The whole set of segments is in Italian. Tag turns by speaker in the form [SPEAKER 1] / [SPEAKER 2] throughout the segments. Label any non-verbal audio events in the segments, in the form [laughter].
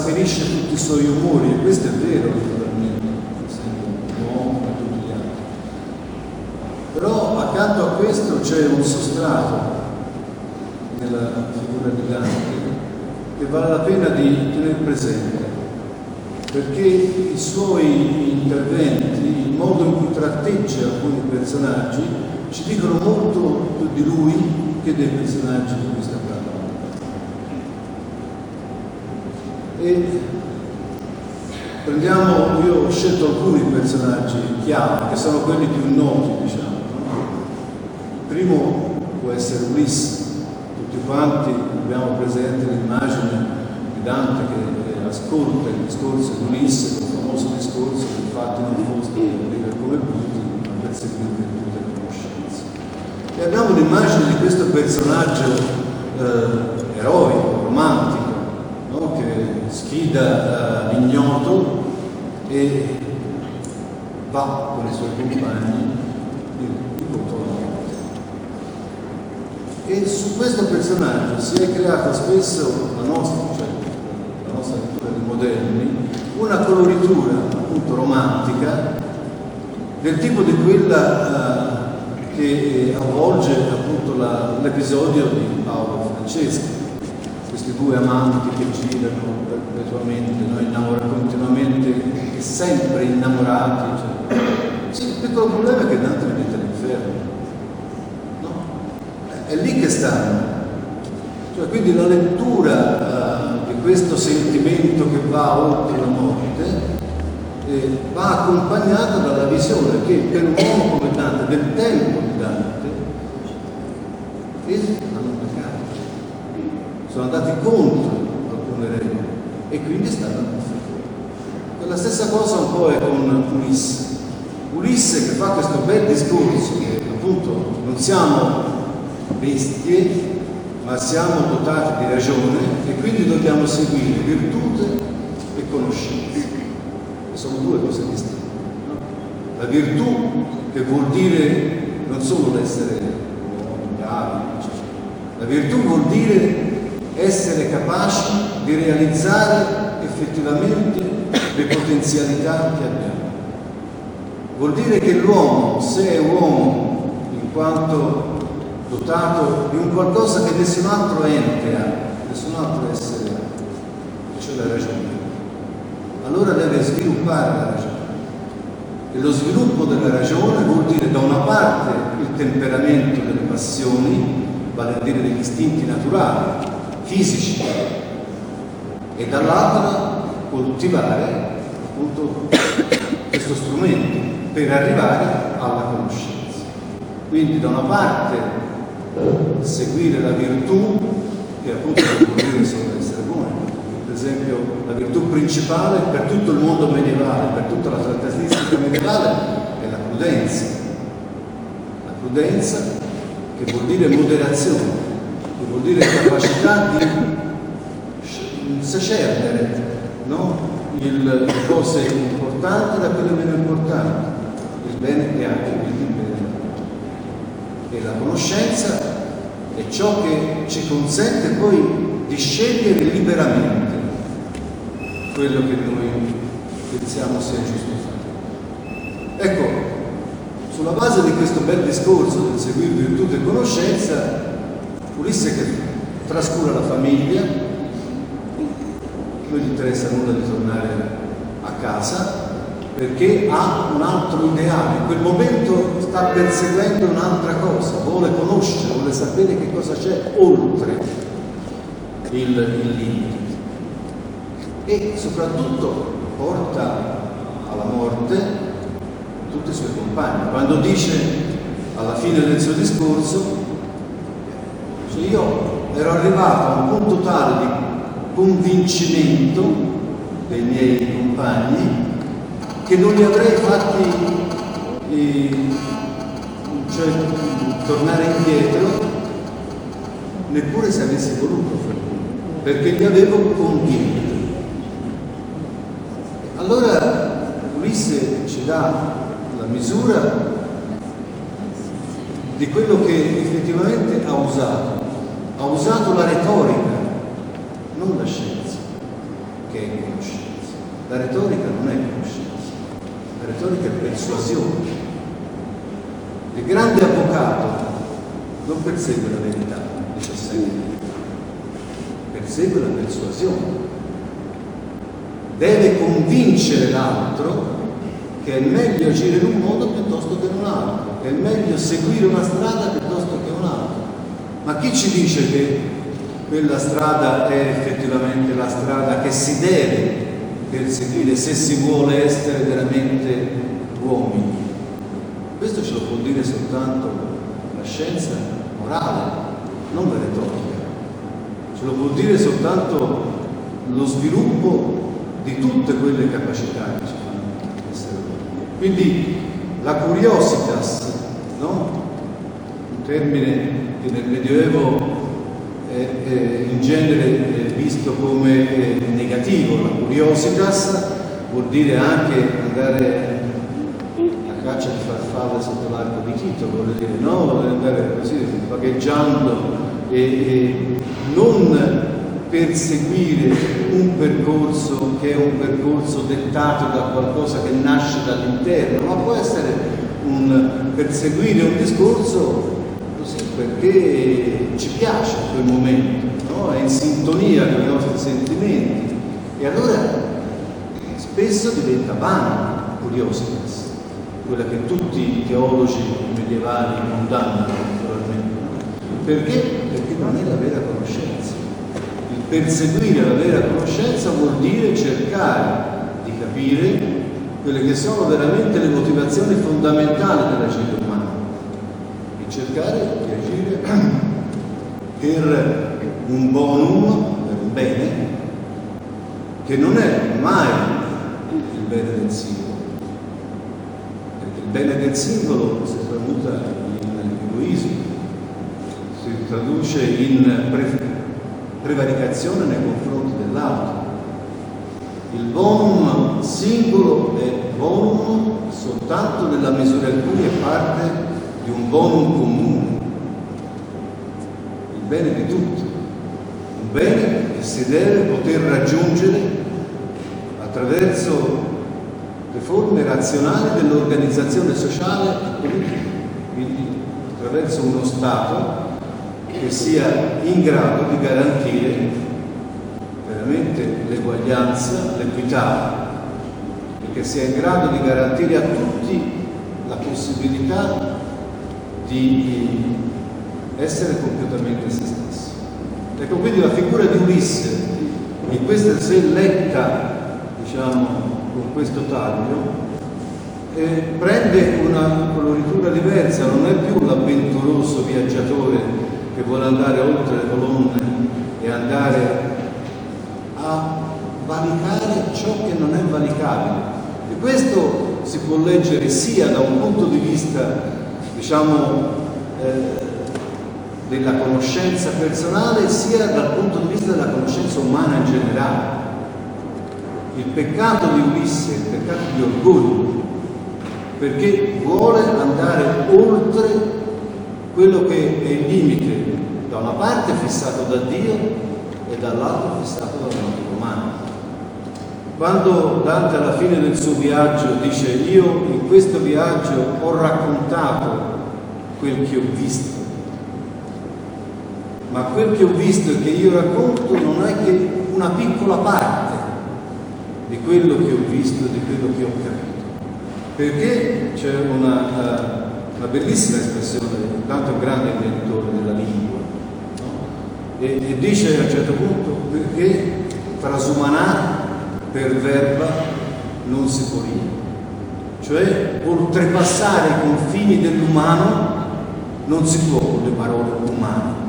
[SPEAKER 1] trasferisce tutti i suoi umori, e questo è vero naturalmente, essendo un uomo come tutti gli altri. Però accanto a questo c'è un sostrato nella figura di Dante che vale la pena di tenere presente, perché i suoi interventi, il modo in cui tratteggia alcuni personaggi, ci dicono molto più di lui che dei personaggi di cui sta parlando. E prendiamo, io ho scelto alcuni personaggi chiave, che sono quelli più noti, diciamo. Il primo può essere Ulisse, tutti quanti abbiamo presente l'immagine di Dante che ascolta il discorso di Ulisse, il famoso discorso che infatti non foste vivere come bruti, ma perseguire tutte le conoscenze. E abbiamo l'immagine di questo personaggio eh, eroico, romantico, no? che sfida eh, l'ignoto e va con i suoi compagni incontro alla morte. E su questo personaggio si è creata spesso la nostra, cioè la nostra lettura di moderni, una coloritura appunto romantica del tipo di quella uh, che avvolge appunto la, l'episodio di Paolo Francesca, questi due amanti che girano perpetuamente, no? innamorati continuamente sempre innamorati. Cioè. Sì, il piccolo problema è che Dante li mette all'inferno. No? È lì che stanno. Cioè, quindi la lettura uh, di questo sentimento che va oltre la morte eh, va accompagnata dalla visione che per un uomo come Dante, del tempo di Dante, essi hanno peccato, sono andati contro alcune regole e quindi stanno all'inferno. La stessa cosa un po' è con Ulisse. Ulisse che fa questo bel discorso che appunto non siamo bestie, ma siamo dotati di ragione e quindi dobbiamo seguire virtute e conoscenza. E sono due cose distinte. La virtù che vuol dire non solo l'essere bravi, la virtù vuol dire essere capaci di realizzare effettivamente le potenzialità che abbiamo. Vuol dire che l'uomo, se è uomo in quanto dotato di un qualcosa che nessun altro ente ha, nessun altro essere ha, cioè la ragione, allora deve sviluppare la ragione. E lo sviluppo della ragione vuol dire da una parte il temperamento delle passioni, vale a dire degli istinti naturali, fisici, e dall'altra coltivare appunto questo strumento per arrivare alla conoscenza. Quindi da una parte seguire la virtù che appunto vuol dire solo essere buoni. Per esempio, la virtù principale per tutto il mondo medievale, per tutta la trattasistica medievale, è la prudenza. La prudenza che vuol dire moderazione, che vuol dire capacità di secerdere no? Le cose importanti da quelle meno importanti, il bene e anche il bene. E la conoscenza è ciò che ci consente poi di scegliere liberamente quello che noi pensiamo sia giusto fare. Ecco, sulla base di questo bel discorso del seguire virtù e conoscenza, Ulisse che trascura la famiglia, non gli interessa nulla di tornare a casa perché ha un altro ideale, in quel momento sta perseguendo un'altra cosa, vuole conoscere, vuole sapere che cosa c'è oltre il, il limite e soprattutto porta alla morte tutti i suoi compagni. Quando dice alla fine del suo discorso, cioè io ero arrivato a un punto tale di convincimento dei miei compagni che non li avrei fatti eh, cioè, tornare indietro neppure se avessi voluto perché li avevo convinti. Allora Ulisse ci dà la misura di quello che effettivamente ha usato. Ha usato la retorica, non la scienza, che è conoscenza. La retorica non è conoscenza, la retorica è persuasione. Il grande avvocato non persegue la verità, dice sempre, persegue la persuasione deve convincere l'altro che è meglio agire in un modo piuttosto che in un altro, che è meglio seguire una strada piuttosto che un'altra. Ma chi ci dice che quella strada è effettivamente la strada che si deve perseguire se si vuole essere veramente uomini? Questo ce lo può dire soltanto la scienza morale, non la retorica. Ce lo può dire soltanto lo sviluppo di tutte quelle capacità che ci fanno essere uomini. Quindi la curiositas, no? un termine che nel Medioevo è, in genere è visto come è negativo, la curiositas vuol dire anche andare a caccia di farfalle sotto l'arco di Tito, vuol dire no, andare così vagheggiando e, e non perseguire un percorso che è un percorso dettato da qualcosa che nasce dall'interno, ma può essere un perseguire un discorso perché ci piace quel momento, no? è in sintonia con i nostri sentimenti e allora spesso diventa vana, curiositas, quella che tutti i teologi medievali condannano naturalmente. Perché? Perché non è la vera conoscenza. Perseguire la vera conoscenza vuol dire cercare di capire quelle che sono veramente le motivazioni fondamentali dell'agire umano e cercare di per un bonum, per un bene, che non è mai il bene del singolo, perché il bene del singolo si tramuta in egoismo, si traduce in preferenza prevaricazione nei confronti dell'altro. Il bonum singolo è bonum soltanto nella misura in cui è parte di un bonum comune, bene di tutti, un bene che si deve poter raggiungere attraverso le forme razionali dell'organizzazione sociale e politica, quindi attraverso uno Stato che sia in grado di garantire veramente l'eguaglianza, l'equità e che sia in grado di garantire a tutti la possibilità di essere compiutamente se stessi. Ecco quindi la figura di Ulisse, in questa se letta diciamo con questo taglio, eh, prende una coloritura diversa, non è più l'avventuroso viaggiatore che vuole andare oltre le colonne e andare a valicare ciò che non è valicabile. E questo si può leggere sia da un punto di vista, diciamo, eh, della conoscenza personale, sia dal punto di vista della conoscenza umana in generale. Il peccato di Ulisse è il peccato di orgoglio, perché vuole andare oltre quello che è il limite, da una parte fissato da Dio e dall'altra fissato dal mondo umano. Quando Dante alla fine del suo viaggio dice io in questo viaggio ho raccontato quel che ho visto, ma quel che ho visto e che io racconto non è che una piccola parte di quello che ho visto e di quello che ho capito. Perché c'è una, una bellissima espressione, tanto un grande inventore della lingua, no? e, e, dice a un certo punto perché trasumanare per verba non si può dire. Cioè oltrepassare i confini dell'umano non si può con le parole umane.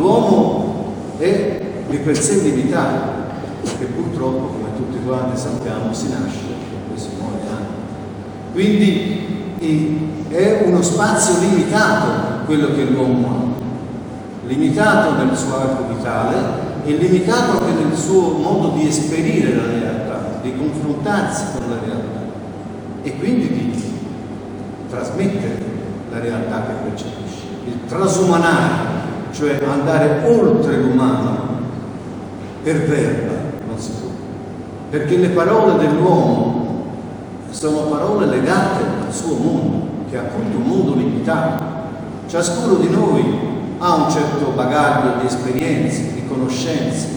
[SPEAKER 1] L'uomo è di per sé limitato, che purtroppo, come tutti quanti sappiamo, si nasce e si muore anche. Quindi è uno spazio limitato quello che l'uomo ha, limitato nel suo arco vitale e limitato anche nel suo modo di esperire la realtà, di confrontarsi con la realtà e quindi di trasmettere la realtà che percepisce. Il trasumanare, cioè andare oltre l'umano per verba, non si può. Perché le parole dell'uomo sono parole legate al suo mondo, che è appunto un mondo limitato. Ciascuno di noi ha un certo bagaglio di esperienze, di conoscenze,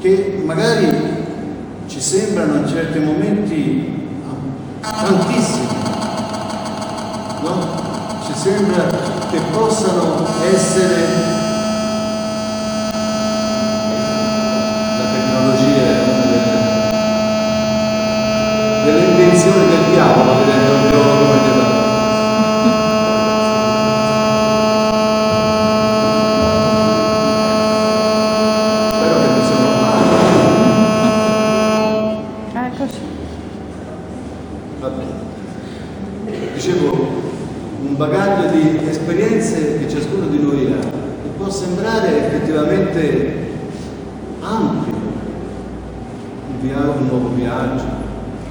[SPEAKER 1] che magari ci sembrano in certi momenti tantissimi, no? Ci sembra che possano essere delle invenzioni del diavolo diventa un biologo medievale. Spero che non siano male.
[SPEAKER 2] Eccoci.
[SPEAKER 1] Va bene. Dicevo, un bagaglio di esperienze che ciascuno di noi ha, che può sembrare effettivamente ampio, un, via- un nuovo viaggio,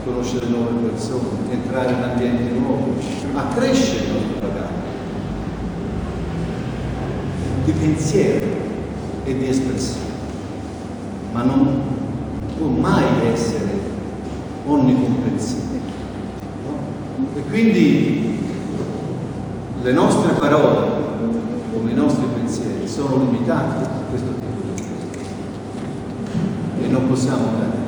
[SPEAKER 1] conoscere nuove persone, entrare in ambienti nuovi, accresce il nostro bagaglio di pensiero e di espressione, ma non può mai essere onnicomprensivo. no? E quindi le nostre parole, come i nostri pensieri, sono limitati a questo tipo di espressione e non possiamo dare.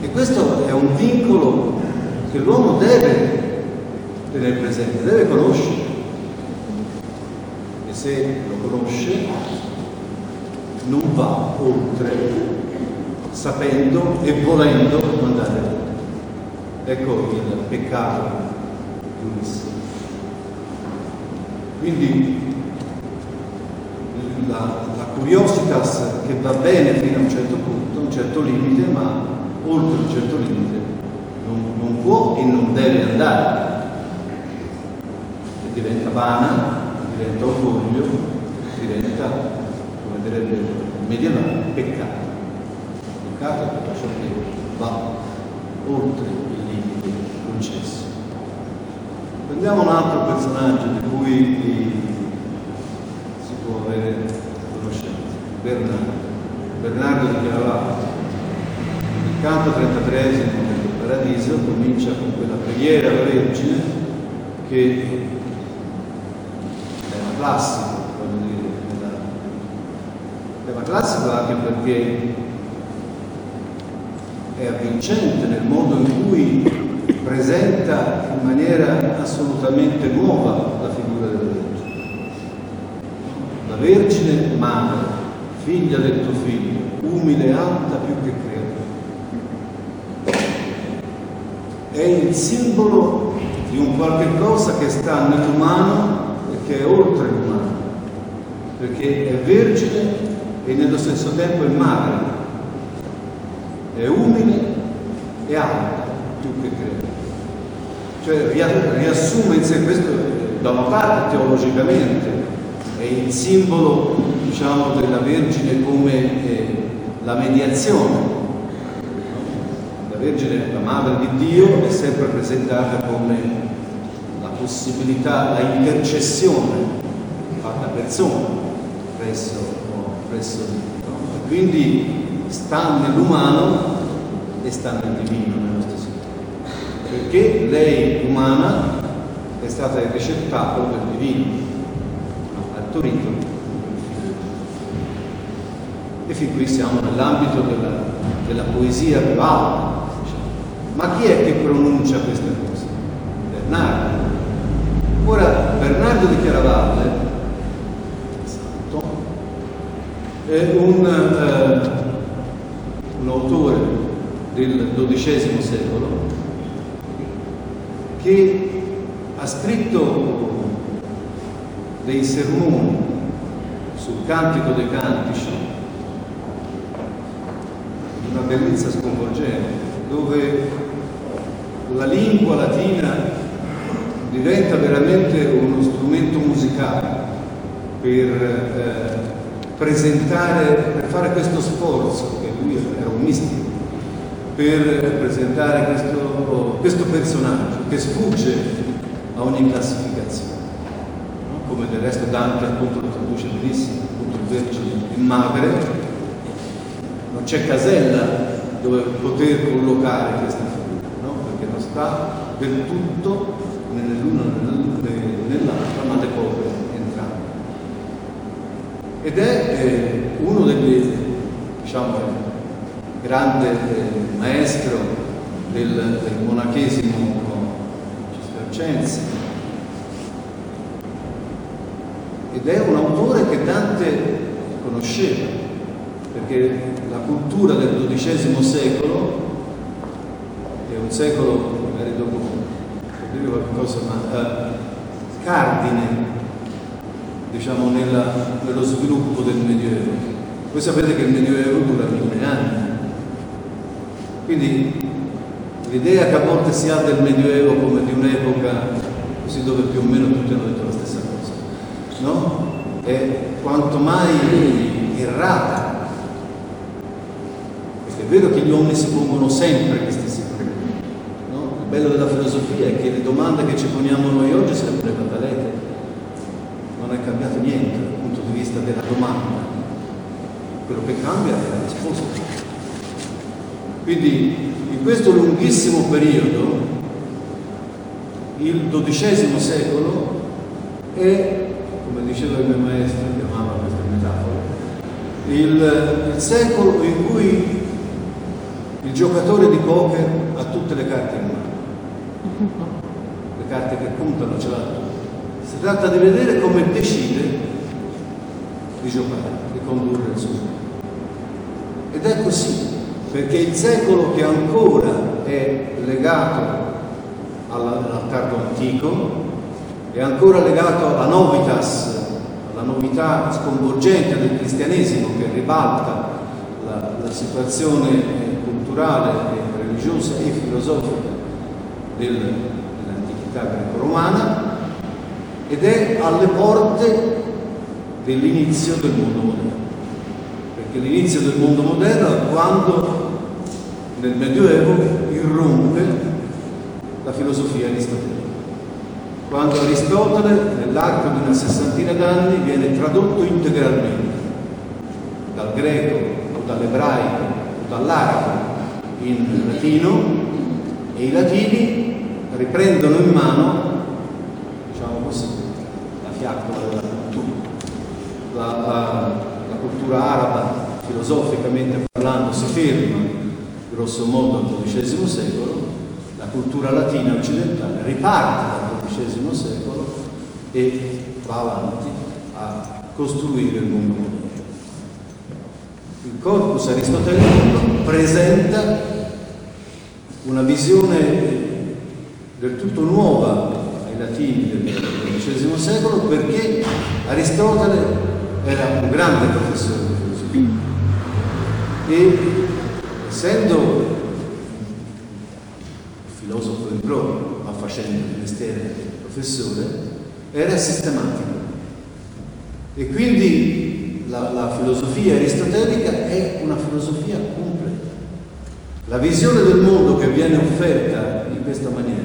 [SPEAKER 1] E questo è un vincolo che l'uomo deve tenere presente, deve conoscere. E se lo conosce, non va oltre, sapendo e volendo andare oltre. Ecco il peccato di Ulisse. Quindi la, la curiositas che va bene fino a un certo punto, a un certo limite, ma oltre un certo limite può e non deve andare. E diventa vana, diventa orgoglio, diventa, come direbbe il medievale, peccato. Peccato è tutto ciò che va oltre il limite concesso. Prendiamo un altro personaggio di cui si può avere conoscenza, Bernardo. Bernardo di Chiaravalle. Il canto 33 del Paradiso comincia con quella preghiera alla Vergine che è una classica, voglio dire, è una- classica anche perché è avvincente nel modo in cui presenta in maniera assolutamente nuova la figura della Vergine. La Vergine madre, figlia del tuo figlio, umile e alta più che creatura. È il simbolo di un qualche cosa che sta nell'umano e che è oltre l'umano. perché è vergine e nello stesso tempo è madre, è umile e alta più che crede. Cioè riassume in sé questo da una parte teologicamente, è il simbolo diciamo, della Vergine come eh, la mediazione. Vergine, la Madre di Dio, è sempre presentata come la possibilità, la intercessione fatta persona presso, presso Dio. No? Quindi sta nell'umano e sta nel divino nello stesso tempo. Perché lei umana è stata il ricettacolo del divino, ha Torino. E fin qui siamo nell'ambito della, della poesia più alta. Ma chi è che pronuncia queste cose? Bernardo. Ora, Bernardo di Chiaravalle, santo, è un, eh, un autore del XII secolo che ha scritto dei sermoni sul Cantico dei Cantici una bellezza sconvolgente, dove la lingua latina diventa veramente uno strumento musicale per eh, presentare, per fare questo sforzo, che lui era un mistico, per presentare questo, questo personaggio che sfugge a ogni classificazione. No? Come del resto Dante appunto lo traduce benissimo, appunto il Vergine in madre, non c'è casella dove poter collocare questa? Sta del tutto né nell'uno né nell'altro, ma decopre entrambi. Ed è eh, uno degli, diciamo, grande eh, maestro del, del monachesimo cistercense. Ed è un autore che Dante conosceva, perché la cultura del XII secolo è un secolo, per dire qualcosa, ma eh, cardine diciamo, nella, nello sviluppo del Medioevo. Voi sapete che il Medioevo dura mille anni, quindi l'idea che a volte si ha del Medioevo come di un'epoca così dove più o meno tutti hanno detto la stessa cosa, no? È quanto mai errata. Perché è vero che gli uomini si pongono sempre? Il bello della filosofia è che le domande che ci poniamo noi oggi sono le batalete. Non è cambiato niente dal punto di vista della domanda. Quello che cambia è la risposta. Quindi in questo lunghissimo periodo, il XII secolo è, come diceva il mio maestro, che amava queste metafore, il, il secolo in cui il giocatore di poker ha tutte le carte in mano, [laughs] le carte che contano ce l'ha tutte. Si tratta di vedere come decide di giocare, di condurre il suo gioco. Ed è così, perché il secolo che ancora è legato al tardo antico è ancora legato alla novitas, alla novità sconvolgente del cristianesimo che ribalta la, la situazione culturale, religiosa e filosofica dell'antichità greco-romana ed è alle porte dell'inizio del mondo moderno. Perché l'inizio del mondo moderno è quando nel Medioevo irrompe la filosofia aristotelica. Quando Aristotele, nell'arco di una sessantina d'anni, viene tradotto integralmente dal greco o dall'ebraico o dall'arabo in latino e i latini riprendono in mano, diciamo così, la fiaccola della cultura. La, la, la cultura araba, filosoficamente parlando, si ferma grosso modo al XII secolo, la cultura latina occidentale riparte dal XII secolo e va avanti a costruire il mondo moderno. Il corpus aristotelico presenta una visione del tutto nuova ai latini del XII secolo perché Aristotele era un grande professore di filosofia e essendo filosofo in pro, ma facendo il mestiere professore, era sistematico. E quindi la, la filosofia aristotelica è una filosofia completa. La visione del mondo che viene offerta in questa maniera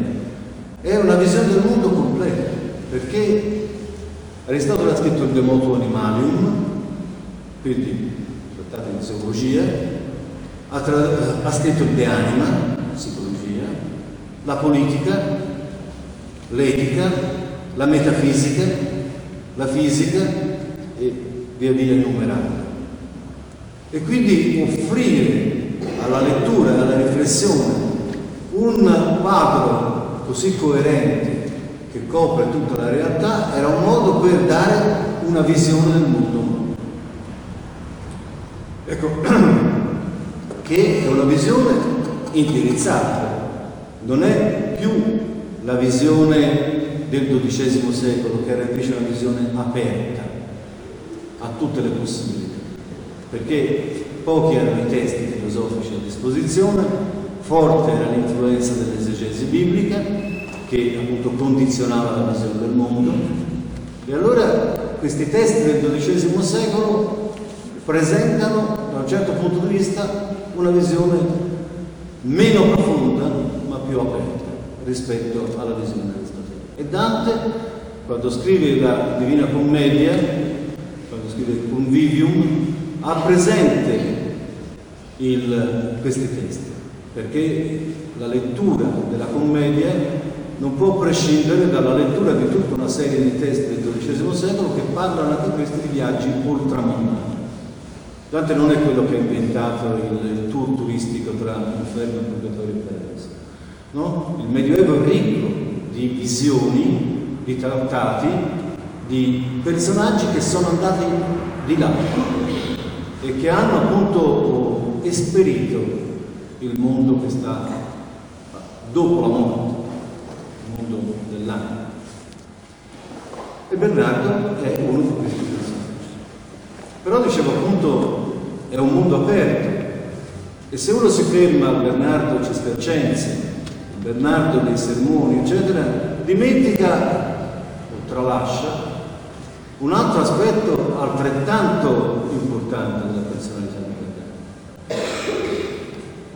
[SPEAKER 1] è una visione del mondo completa, perché Aristotele ha scritto il De Motu Animalium, quindi trattato di zoologia, ha, tra- ha scritto il De Anima, psicologia, la politica, l'etica, la metafisica, la fisica e via via enumerando. E quindi offrire alla lettura e alla riflessione un quadro così coerente che copre tutta la realtà, era un modo per dare una visione del mondo. Ecco, [clears throat] che è una visione indirizzata, non è più la visione del XII secolo, che era invece una visione aperta a tutte le possibilità, perché pochi erano i testi filosofici a disposizione, forte era l'influenza dell'esegesi biblica, che appunto condizionava la visione del mondo. E allora questi testi del XII secolo presentano, da un certo punto di vista, una visione meno profonda ma più aperta rispetto alla visione aristotelica. E Dante, quando scrive la Divina Commedia, quando scrive il Convivium, ha presente il, questi testi, perché la lettura della commedia non può prescindere dalla lettura di tutta una serie di testi del XII secolo che parlano anche questi di viaggi ultramontani. Dante non è quello che ha inventato il tour turistico tra inferno, purgatorio e paradiso. No? Il Medioevo è ricco di visioni, di trattati, di personaggi che sono andati di là e che hanno appunto esperito il mondo che sta dopo la morte mondo dell'anima. E Bernardo è uno di questi personaggi. Però dicevo appunto è un mondo aperto e se uno si ferma al Bernardo Cistercense, Bernardo dei sermoni, eccetera, dimentica o tralascia un altro aspetto altrettanto importante della Bernardo.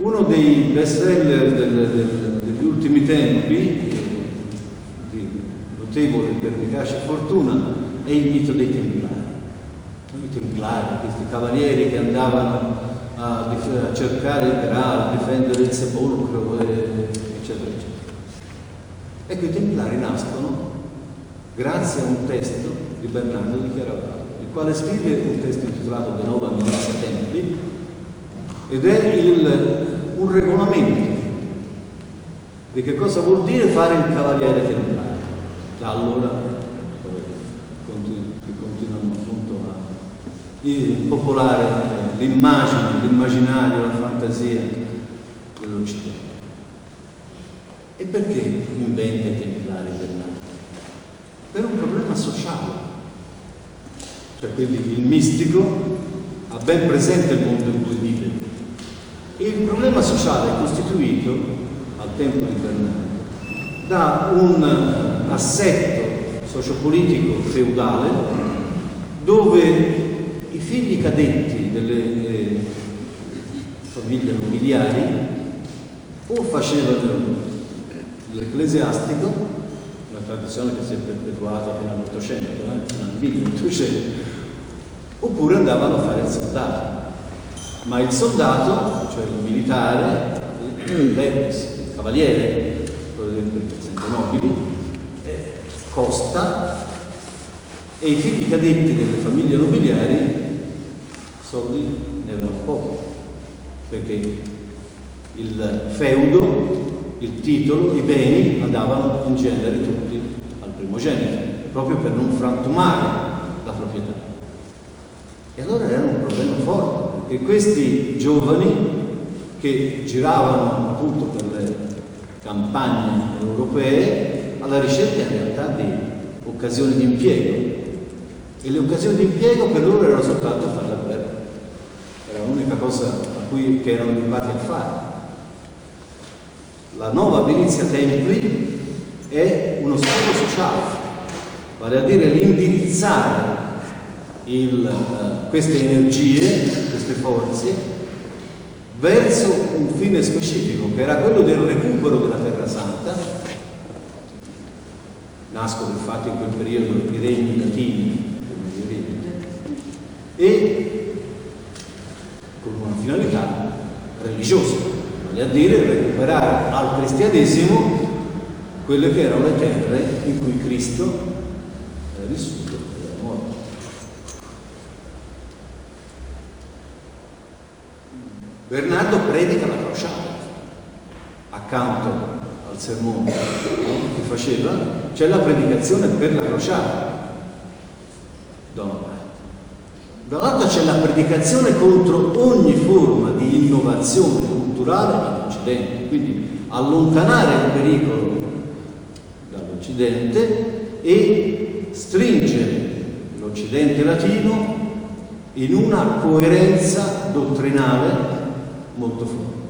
[SPEAKER 1] Uno dei best seller del, del, degli ultimi tempi notevole pervicace fortuna è il mito dei Templari. I Templari, questi cavalieri che andavano a, a cercare il Graal, a difendere il sepolcro, eccetera, eccetera. Ecco, i Templari nascono grazie a un testo di Bernardo di Chiaravalle, il quale scrive un testo intitolato De Nova Milizia Templi ed è il, un regolamento di che cosa vuol dire fare il cavaliere templare da allora continuano appunto a popolare l'immagine, l'immaginario, la fantasia dell'Occidente. E perché inventa i templari Bernardo? Per un problema sociale. Cioè quindi il mistico ha ben presente il mondo in cui vive. Il problema sociale è costituito, al tempo di Bernardo, da un assetto sociopolitico feudale dove i figli cadetti delle eh, famiglie nobiliari o facevano l'ecclesiastico, una tradizione che si è perpetuata fino all'Ottocento, eh, fino al 1800, oppure andavano a fare il soldato. Ma il soldato, cioè il militare, il cavaliere, quello del nobili, costa e i figli cadetti delle famiglie nobiliari soldi ne avevano poco, perché il feudo, il titolo, i beni andavano in genere tutti al primogenito, proprio per non frantumare la proprietà. E allora era un problema forte, perché questi giovani che giravano appunto per le campagne europee alla ricerca in realtà di occasioni di impiego E le occasioni di impiego per loro erano soltanto fare la guerra. Era l'unica cosa a cui erano abituati a fare. La nuova Venezia Templi è uno scopo sociale, vale a dire l'indirizzare il, uh, queste energie, queste forze, verso un fine specifico, che era quello del recupero della Terra Santa. Nascono infatti in quel periodo i regni latini e con una finalità religiosa, vale a dire recuperare al cristianesimo quelle che erano le terre in cui Cristo era vissuto e era morto. Bernardo predica la crociata accanto al sermone che faceva, c'è la predicazione per la crociata da una parte. Dall'altra c'è la predicazione contro ogni forma di innovazione culturale all'Occidente, quindi allontanare il pericolo dall'Occidente e stringere l'Occidente latino in una coerenza dottrinale molto forte.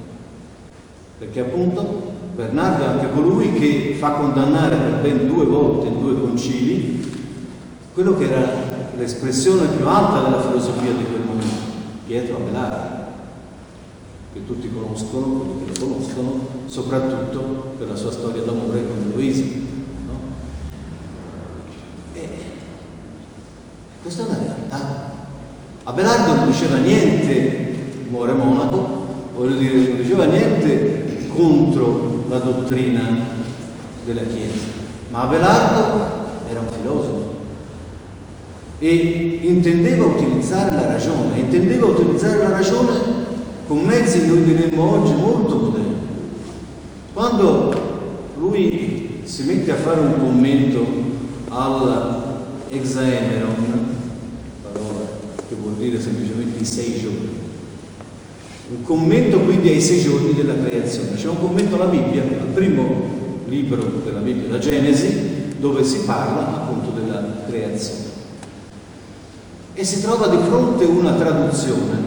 [SPEAKER 1] Perché appunto Bernardo è anche colui che fa condannare per ben due volte in due concili quello che era l'espressione più alta della filosofia di quel momento, Pietro Abelardo, che tutti conoscono, quelli che lo conoscono, soprattutto per la sua storia d'amore con Luisa. No? E questa è una realtà. Abelardo non diceva niente, muore monaco, voglio dire, non diceva niente contro la dottrina della Chiesa, ma Abelardo era un filosofo e intendeva utilizzare la ragione, intendeva utilizzare la ragione con mezzi, noi diremmo oggi, molto moderni. Quando lui si mette a fare un commento all'exaemeron, parola che vuol dire semplicemente i sei giorni, un commento quindi ai sei giorni della creazione. C'è un commento alla Bibbia, al primo libro della Bibbia, la Genesi, dove si parla appunto della creazione. E si trova di fronte una traduzione,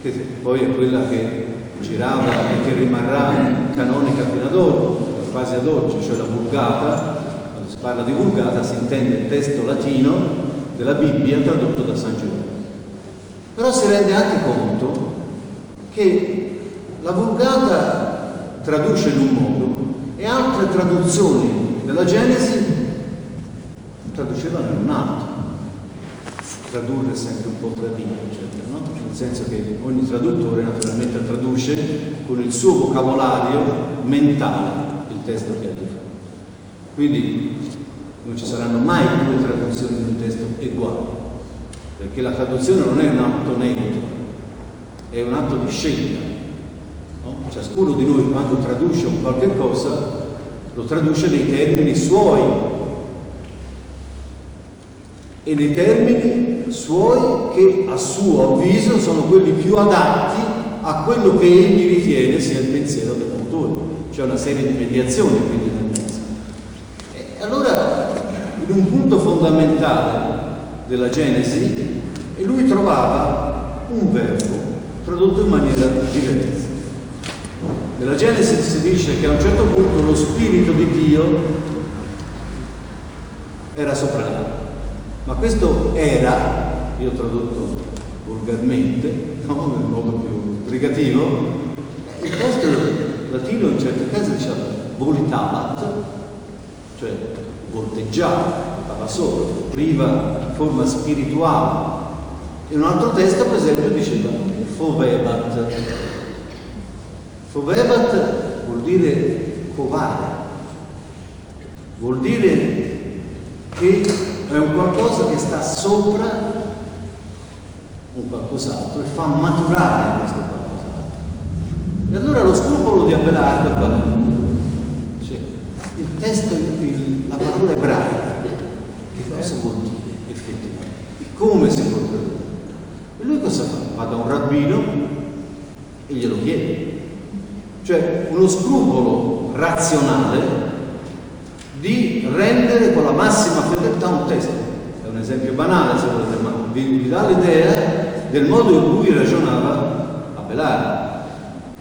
[SPEAKER 1] che poi è quella che girava e che rimarrà canonica fino ad oggi, quasi ad oggi, cioè la Vulgata. Quando si parla di Vulgata si intende il testo latino della Bibbia tradotto da San Giovanni. Però si rende anche conto che la Vulgata traduce in un modo e altre traduzioni della Genesi traducevano in un altro. Tradurre è sempre un po' tradito, eccetera, no? nel senso che ogni traduttore naturalmente traduce con il suo vocabolario mentale il testo che ha di fare. Quindi non ci saranno mai due traduzioni di un testo uguali, perché la traduzione non è un atto neutro, è un atto di scelta. No? Ciascuno di noi quando traduce un qualche cosa lo traduce nei termini suoi e nei termini suoi che a suo avviso sono quelli più adatti a quello che egli ritiene sia il pensiero dell'autore. C'è una serie di mediazioni quindi nel mezzo. E allora, in un punto fondamentale della Genesi, lui trovava un verbo tradotto in maniera diversa. Nella Genesi si dice che a un certo punto lo Spirito di Dio era l'altro. Ma questo era, io ho tradotto volgarmente, no? nel modo più rigativo, il testo latino in certi casi diceva voltavat, cioè volteggiava, stava solo, priva forma spirituale. In un altro testo, per esempio, diceva fovevat. Fovevat vuol dire covare, vuol dire che è un qualcosa che sta sopra un qualcos'altro e fa maturare questo qualcos'altro. E allora lo scrupolo di Abelardo qual è? Cioè, il testo, il, la parola ebraica, che cosa vuol dire effettivamente? Come si può tradurre? E lui cosa fa? Va da un rabbino e glielo chiede. Cioè uno scrupolo razionale di rendere con la massima fedeltà un testo. È un esempio banale se volete, ma vi, vi dà l'idea del modo in cui ragionava Abelardo.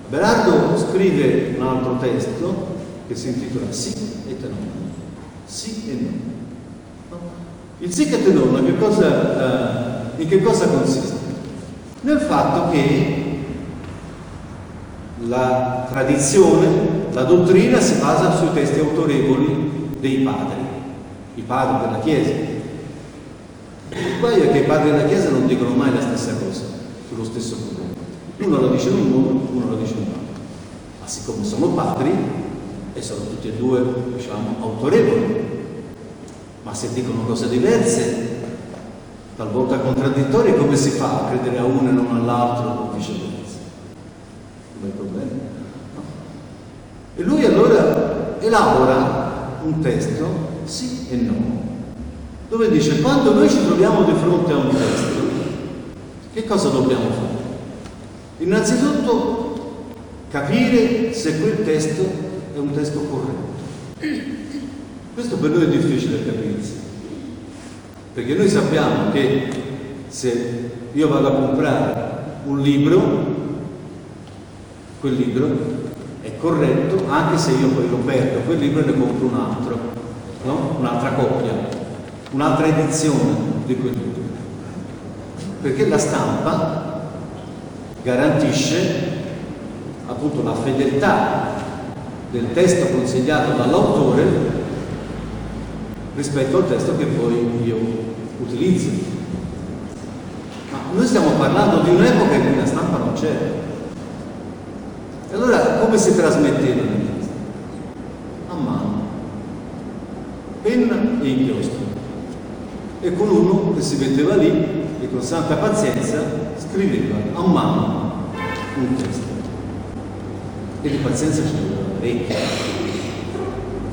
[SPEAKER 1] Abelardo scrive un altro testo che si intitola Sì e Tenore. Sì e no. Il sì e tenore che cosa, uh, in che cosa consiste? Nel fatto che la tradizione, la dottrina si basa sui testi autorevoli dei padri, i padri della Chiesa. Il guaio è che i padri della Chiesa non dicono mai la stessa cosa sullo stesso problema. Uno lo dice in un modo, uno lo dice in un altro. Ma siccome sono padri e sono tutti e due, diciamo, autorevoli, ma se dicono cose diverse, talvolta contraddittorie, come si fa a credere a uno e non all'altro o viceversa? Non è problema. No. E lui allora elabora un testo, sì e no, dove dice quando noi ci troviamo di fronte a un testo, che cosa dobbiamo fare? Innanzitutto capire se quel testo è un testo corretto. Questo per noi è difficile capirsi, perché noi sappiamo che se io vado a comprare un libro, quel libro è corretto anche se io poi lo perdo, quel libro ne compro un altro, no? un'altra copia, un'altra edizione di quel libro. Perché la stampa garantisce appunto la fedeltà del testo consigliato dall'autore rispetto al testo che poi io utilizzo. Ma noi stiamo parlando di un'epoca in cui la stampa non c'era. E allora come si trasmettevano i testi? A mano, penna e inchiostro. E con uno che si metteva lì e con santa pazienza scriveva a mano un testo. E di pazienza ne voleva parecchia.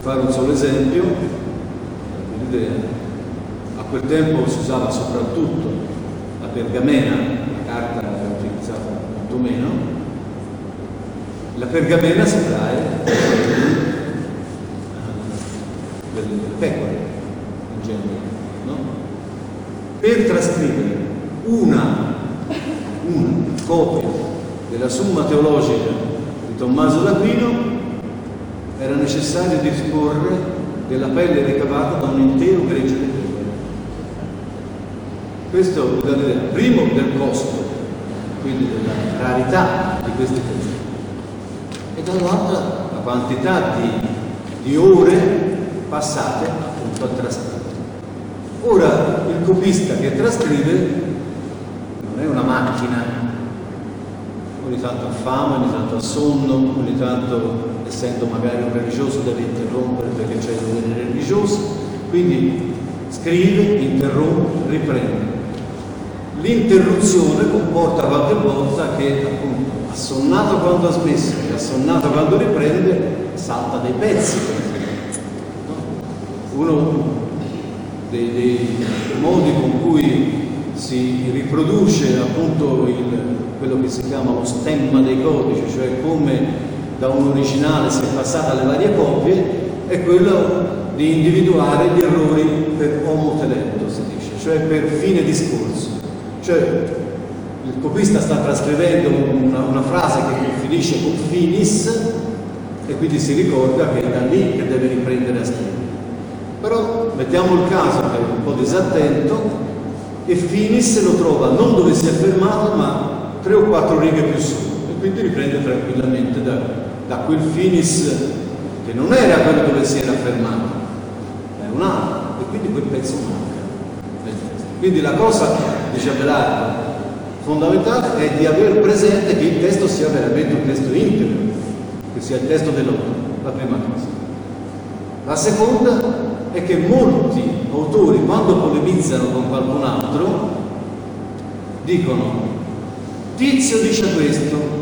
[SPEAKER 1] Fare un solo esempio, l'idea. A quel tempo si usava soprattutto la pergamena, la carta era utilizzata molto meno, la pergamena si trae delle pecore, in genere, no? Per trascrivere una, una copia della Summa Teologica di Tommaso d'Aquino era necessario disporre della pelle ricavata da un intero gregge di pecore. Questo dà l'idea, primo del costo, quindi della rarità di questi testi e dall'altra la quantità di, di ore passate appunto a trascrivere. Ora il copista che trascrive non è una macchina, ogni tanto ha fame, ogni tanto ha sonno, ogni tanto essendo magari un religioso deve interrompere perché c'è il dovere religioso, quindi scrive, interrompe, riprende. L'interruzione comporta qualche volta che appunto assonnato quando ha smesso e assonnato quando riprende, salta dei pezzi. Uno dei, dei, modi con cui si riproduce appunto il, quello che si chiama lo stemma dei codici, cioè come da un originale si è passata alle varie copie, è quello di individuare gli errori per omotelento, si dice, cioè per fine discorso. Cioè il copista sta trascrivendo una, una, frase che finisce con finis e quindi si ricorda che è da lì che deve riprendere a scrivere. Però mettiamo il caso che è un po' disattento e finis lo trova non dove si è fermato ma tre o quattro righe più su e quindi riprende tranquillamente da, da quel finis che non era quello dove si era fermato, è un altro e quindi quel pezzo manca. Quindi la cosa, dice Abelardo, fondamentale è di avere presente che il testo sia veramente un testo integro, che sia il testo dell'autore, la prima cosa. La seconda è che molti autori, quando polemizzano con qualcun altro, dicono Tizio dice questo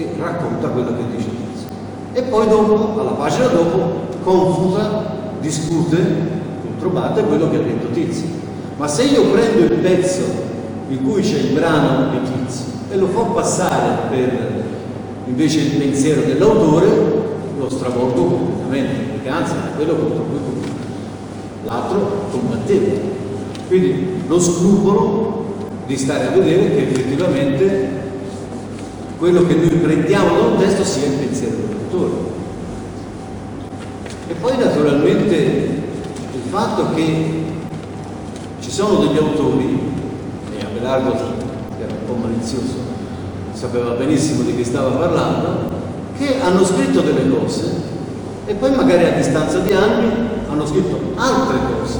[SPEAKER 1] e racconta quello che dice Tizio. E poi dopo, alla pagina dopo, confuta, discute, controbatte quello che ha detto Tizio. Ma se io prendo il pezzo in cui c'è il brano di Tizio e lo fa passare per invece il pensiero dell'autore, lo stravolgo completamente, perché anzi è quello contro cui l'altro combatteva. Quindi lo scrupolo di stare a vedere che effettivamente quello che noi prendiamo da un testo sia il pensiero dell'autore. E poi naturalmente il fatto che ci sono degli autori, e Abelardo, che era un po' malizioso, sapeva benissimo di chi stava parlando, che hanno scritto delle cose e poi magari a distanza di anni hanno scritto altre cose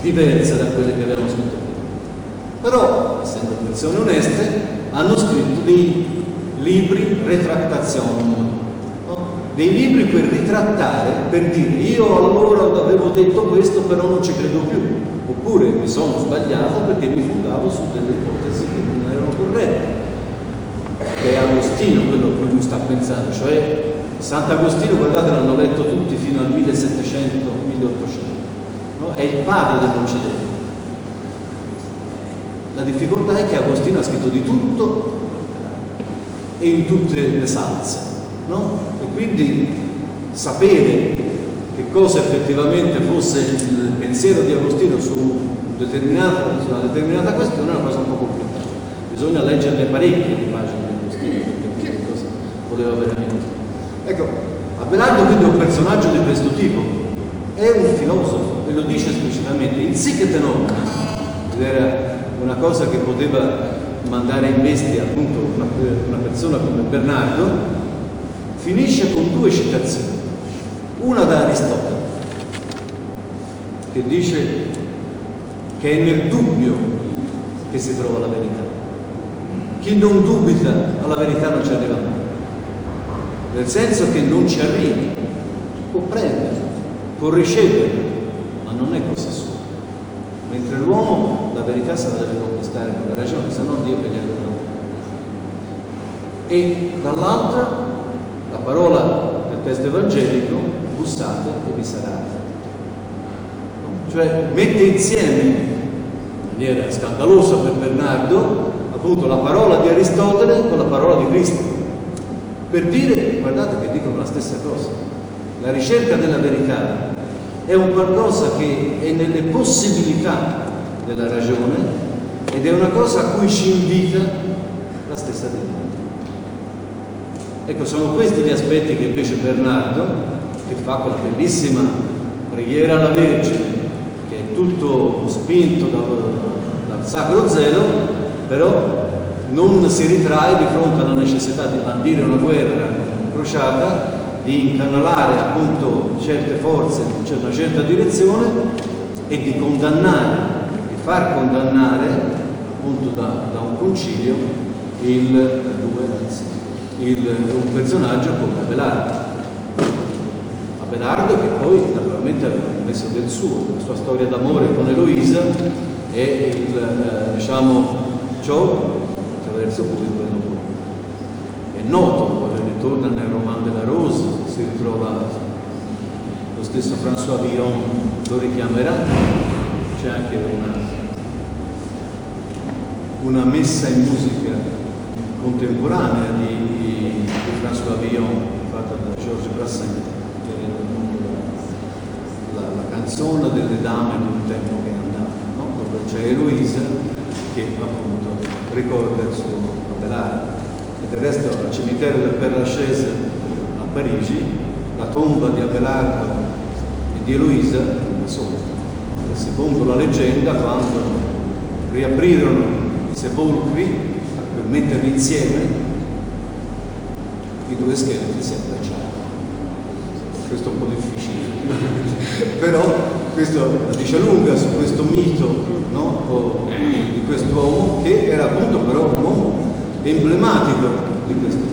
[SPEAKER 1] diverse da quelle che avevano scritto prima. Però, essendo persone oneste, hanno scritto dei libri retractazione, no? dei libri per ritrattare, per dire io allora avevo detto questo però non ci credo più, oppure mi sono sbagliato perché mi fondavo su delle ipotesi che non erano corrette. È Agostino quello a cui lui sta pensando, cioè Sant'Agostino, guardate, l'hanno letto tutti fino al 1700-1800, no? è il padre dell'Occidente. La difficoltà è che Agostino ha scritto di tutto e in tutte le salse, no? E quindi sapere che cosa effettivamente fosse il pensiero di Agostino su, su una determinata questione è una cosa un po' complicata. Bisogna leggerne parecchie le pagine di Agostino per capire cosa voleva veramente. Ecco, Abelardo quindi è un personaggio di questo tipo, è un filosofo e lo dice esplicitamente, in sì che te ed era una cosa che poteva mandare in bestia appunto una, una persona come Bernardo, finisce con due citazioni. Una da Aristotele, che dice che è nel dubbio che si trova la verità. Chi non dubita alla verità non ci arriva mai. Nel senso che non ci arriva, può prendere, può ricevere, ma non è cosa sua. Mentre l'uomo la verità se la deve conquistare con la ragione, se no Dio che gliela dà. E dall'altra la parola del testo evangelico, bussate e vi sarà. Cioè mette insieme, in maniera scandalosa per Bernardo, appunto la parola di Aristotele con la parola di Cristo. Per dire, guardate che dicono la stessa cosa, la ricerca della verità è un qualcosa che è nelle possibilità della ragione ed è una cosa a cui ci invita la stessa Dio. Ecco, sono questi gli aspetti che invece Bernardo, che fa quella bellissima preghiera alla Vergine, che è tutto spinto dal, dal sacro zelo, però non si ritrae di fronte alla necessità di bandire una guerra crociata di incanalare appunto certe forze in una certa direzione e di condannare, far condannare appunto da, da un concilio il, il, un personaggio come Abelardo. Abelardo che poi naturalmente aveva messo del suo, la sua storia d'amore con Eloisa e il, eh, diciamo, ciò attraverso cui è noto, poi ritorna nel roman della Rose, si ritrova lo stesso François Villon lo richiamerà, c'è anche una, una, messa in musica contemporanea di, di, François Villon fatta da Georges Brassens, la, la, canzone delle dame di un tempo che è andato, no? dove c'è Eloisa che appunto ricorda il suo Abelard. E del resto al cimitero del Père Lachaise Parigi, la tomba di Abelardo e di Eloisa sola. Secondo la leggenda, quando riaprirono sepolcri per metterli insieme, i due scheletri si abbracciarono. Questo è un po' difficile, [laughs] però questo la dice lunga su questo mito no? di quest'uomo che era appunto però un uomo emblematico di questo.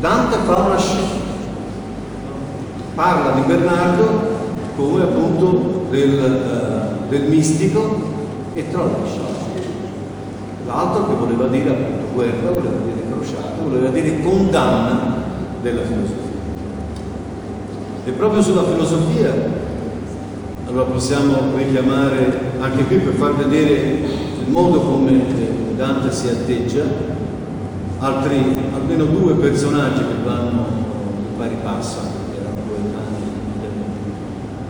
[SPEAKER 1] Dante fa una scelta parla di Bernardo come appunto del, uh, del mistico e tralascia l'altro che voleva dire appunto guerra, voleva dire crociata, voleva dire condanna della filosofia. E proprio sulla filosofia allora possiamo richiamare anche qui per far vedere il modo come Dante si atteggia altri almeno due personaggi che vanno di pari passo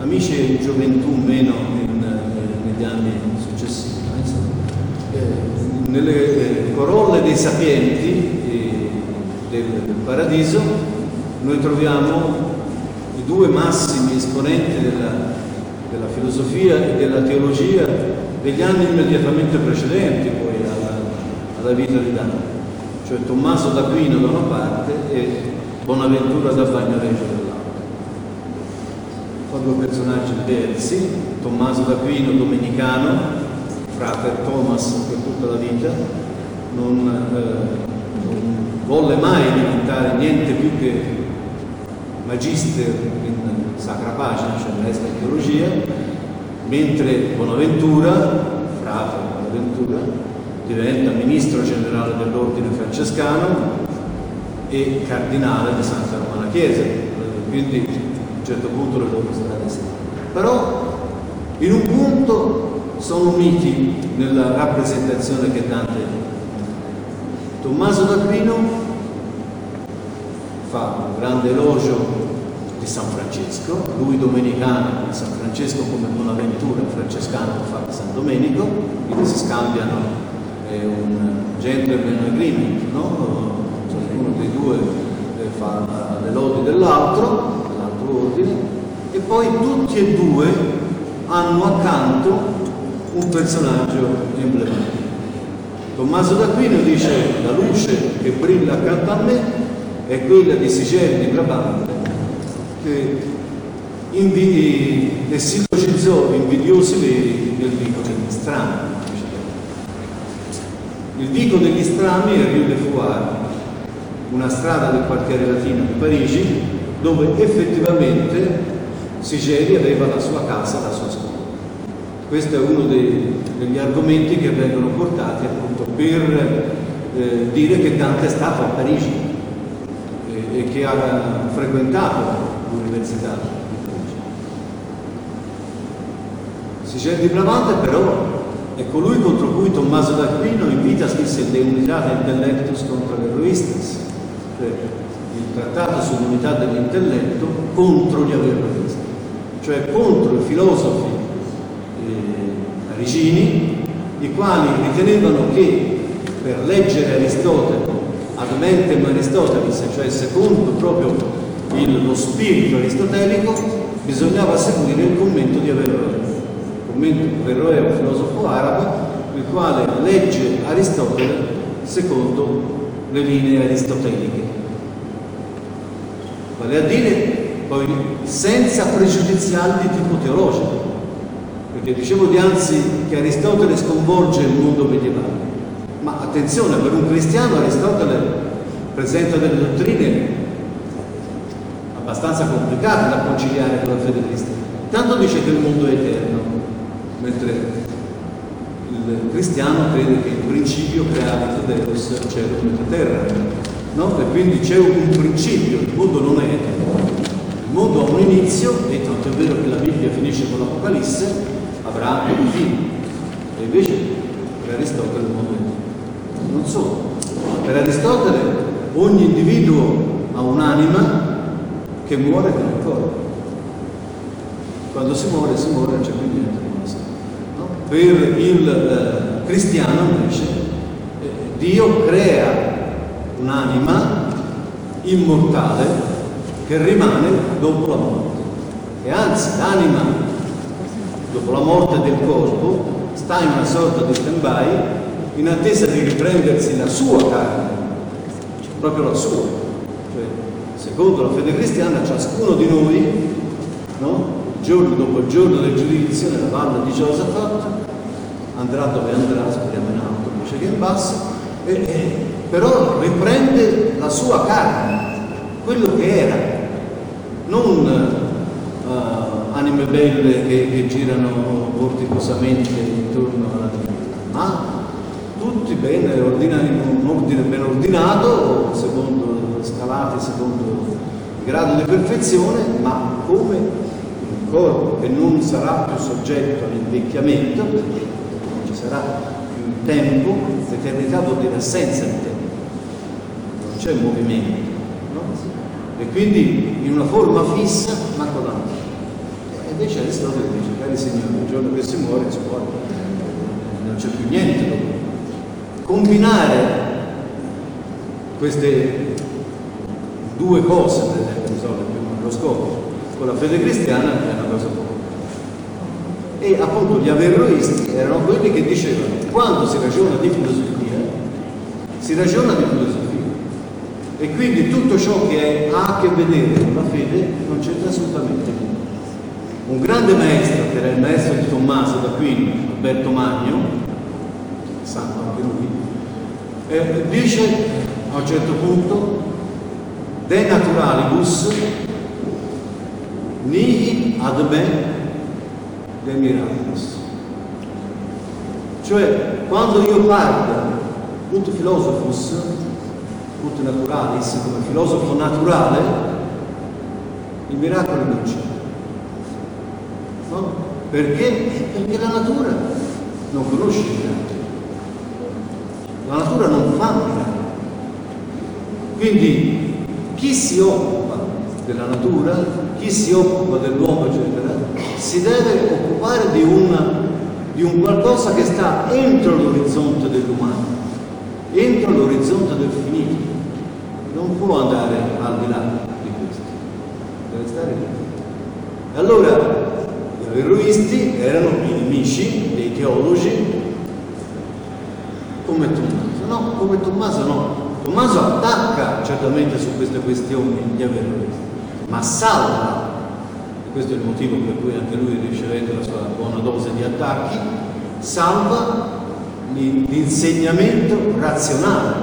[SPEAKER 1] amici e gioventù meno in, eh, negli anni successivi. Eh, nelle corolle dei sapienti del paradiso noi troviamo i due massimi esponenti della, della filosofia e della teologia degli anni immediatamente precedenti poi alla, alla vita di Dante, cioè Tommaso d'Aquino da una parte e Bonaventura da Bagnoregio dall'altra. Sono due personaggi diversi, Tommaso d'Aquino domenicano, frater Thomas tutta la vita, non, eh, non volle mai diventare niente più che magister in sacra pagina, cioè maestra di teologia, mentre Bonaventura, frate Bonaventura, diventa ministro generale dell'ordine francescano e cardinale di Santa Romana Chiesa, quindi a un certo punto le loro strade Però in un punto sono uniti nella rappresentazione che Dante Tommaso d'Aquino fa un grande elogio di San Francesco, lui domenicano, San Francesco come Bonaventura, francescano fa San Domenico, quindi si scambiano eh, un gentleman agreement, no? cioè uno dei due eh, fa le lodi dell'altro, dell'altro ordine, e poi tutti e due hanno accanto un personaggio emblematico. Tommaso d'Aquino dice la luce che brilla accanto a me è quella di Sicer di Brabante che invidi, e sillocizzò invidiosi veri del vico degli strami. Il vico degli strami è Rue de Foire, una strada del quartiere latino di Parigi dove effettivamente Sigeri aveva la sua casa, la sua. Questo è uno dei, degli argomenti che vengono portati appunto per eh, dire che Dante è stato a Parigi e, e che ha frequentato l'università di Parigi. Sicer di Bramante però è colui contro cui Tommaso d'Aquino in vita scrisse De Unitate Intellectus contra l'Eroistas, cioè il trattato sull'unità dell'intelletto contro gli averroisti, cioè contro i filosofi parigini, i quali ritenevano che per leggere Aristotele ad mentem Aristotelis, cioè secondo proprio il, lo spirito aristotelico, bisognava seguire il commento di Averroè. Il commento di Averroè è un filosofo arabo, il quale legge Aristotele secondo le linee aristoteliche. Vale a dire poi senza pregiudiziali di tipo teologico, perché dicevo di anzi che Aristotele sconvolge il mondo medievale. Ma attenzione, per un cristiano Aristotele presenta delle dottrine abbastanza complicate da conciliare con la fede cristiana. Tanto dice che il mondo è eterno, mentre il cristiano crede che il principio creato da Deus cielo e terra. No? E quindi c'è un principio, il mondo non è eterno. Il mondo ha un inizio, e tanto è vero che la Bibbia finisce con l'Apocalisse, avrà un fine. E invece per Aristotele è non solo. Per Aristotele ogni individuo ha un'anima che muore con il corpo. Quando si muore, si muore, non c'è più niente no? Per il eh, cristiano invece eh, Dio crea un'anima immortale che rimane dopo la morte. E anzi, l'anima dopo la morte del corpo, sta in una sorta di stand-by in attesa di riprendersi la sua carne, proprio la sua. Cioè, secondo la fede cristiana, ciascuno di noi, no? giorno dopo giorno del giudizio, nella valle di Giosafat, andrà dove andrà, speriamo in alto invece che in basso, e, e, però riprende la sua carne, quello che era, non belle che, che girano vorticosamente intorno alla divinità, ma tutti bene, ordinati, un ordine ben ordinato, secondo, scalati secondo il grado di perfezione, ma come un corpo che non sarà più soggetto all'invecchiamento, perché non ci sarà più tempo, l'eternità vuol dire assenza di tempo, non c'è movimento, no? e quindi in una forma fissa, invece Aristotele dice, cari signori, il giorno che si muore si muore, non c'è più niente. Combinare queste due cose, per esempio, sono più macroscopiche, con la fede cristiana è una cosa buona. E appunto gli averroisti erano quelli che dicevano quando si ragiona di filosofia, si ragiona di filosofia. E quindi tutto ciò che ha a che vedere con la fede non c'entra assolutamente nulla. Un grande maestro, che era il maestro di Tommaso d'Aquino, Alberto Magno, santo anche lui, eh, dice a un certo punto de naturalibus nihi ad me de miracles. Cioè, quando io parlo, ut philosophus, ut naturalis, come filosofo naturale, il miracolo non c'è. No? Perché? Perché la natura non conosce il miracolo. La natura non fa miracoli. Quindi chi si occupa della natura, chi si occupa dell'uomo, eccetera, si deve occupare di, una, di un qualcosa che sta entro l'orizzonte dell'umano, entro l'orizzonte del finito. Non può andare al di là di questo, deve stare lì. Allora, averroisti erano i nemici dei teologi. Come Tommaso, no, come Tommaso no, Tommaso attacca certamente su queste questioni gli averroisti, ma salva, e questo è il motivo per cui anche lui ricevendo la sua buona dose di attacchi, salva l'insegnamento razionale.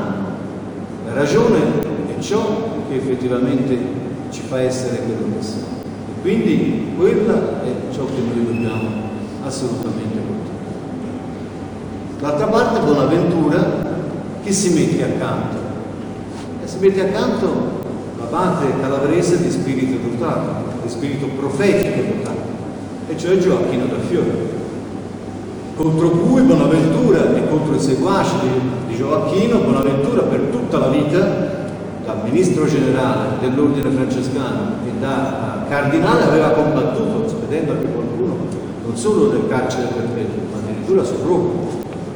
[SPEAKER 1] La ragione è ciò che effettivamente ci fa essere quello che siamo. E quindi quella è ciò che noi dobbiamo assolutamente coltivare. D'altra parte Bonaventura chi si mette accanto? si mette accanto la parte calabrese di spirito dotato, di spirito profetico dotato, e cioè Gioacchino da Fiore. Contro cui Bonaventura e contro i seguaci di, di Gioacchino, Bonaventura per tutta la vita, da ministro generale dell'ordine francescano e da cardinale, aveva combattuto, spedendo anche qualcuno, non solo nel carcere perpetuo, ma addirittura su Roma.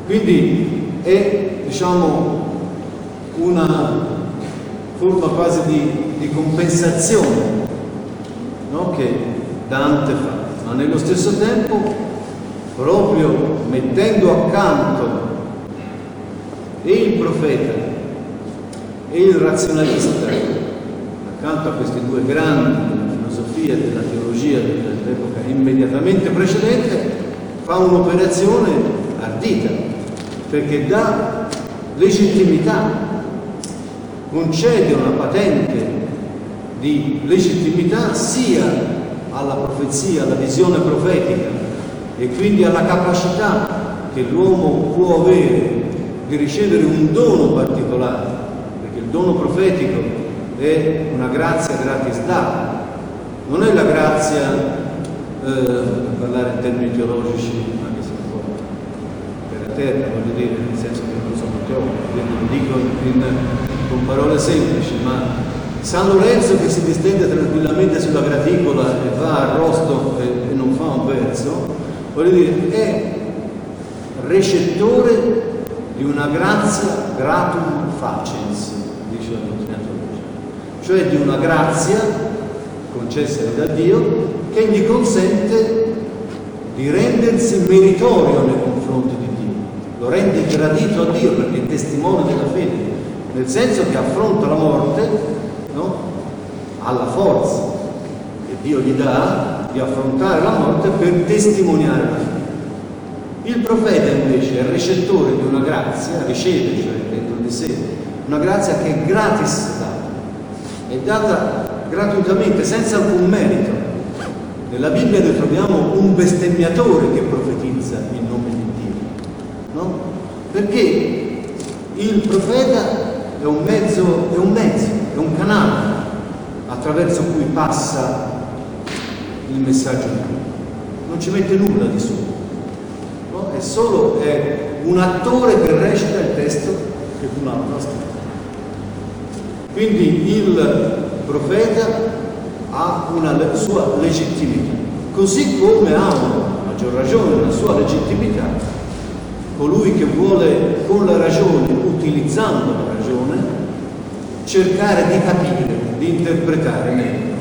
[SPEAKER 1] Quindi è, diciamo, una forma quasi di, di compensazione no? che Dante fa, ma nello stesso tempo proprio mettendo accanto e il profeta e il razionalista, accanto a questi due grandi della filosofia e della teologia dell'epoca immediatamente precedente, fa un'operazione ardita, perché dà legittimità concede una patente di legittimità sia alla profezia, alla visione profetica e quindi alla capacità che l'uomo può avere di ricevere un dono particolare, perché il dono profetico è una grazia gratis data, non è la grazia, eh, per parlare in termini teologici, anche se un po' per terra, voglio dire, nel senso che non sono teologo, lo dico in con parole semplici, ma San Lorenzo che si distende tranquillamente sulla graticola e va a rosto e, e non fa un verso, voglio dire, è recettore di una grazia gratum facens, dice la dottrina teologica, cioè di una grazia concessa da Dio che gli consente di rendersi meritorio nei confronti di Dio, lo rende gradito a Dio perché è testimone della fede nel senso che affronta la morte no? alla forza che Dio gli dà di affrontare la morte per testimoniare la fede. Il profeta invece è ricettore di una grazia, riceve cioè dentro di sé una grazia che è gratis data, è data gratuitamente, senza alcun merito. Nella Bibbia noi troviamo un bestemmiatore che profetizza in nome di Dio, no? Perché il profeta è un mezzo, è un mezzo, è un canale attraverso cui passa il messaggio di Dio. Non ci mette nulla di solo, no? è solo è un attore che recita il testo che altro ha scritto. Quindi il profeta ha una sua legittimità. così come ha a maggior ragione la sua legittimità colui che vuole con la ragione, utilizzando la ragione, cercare di capire, di interpretare meglio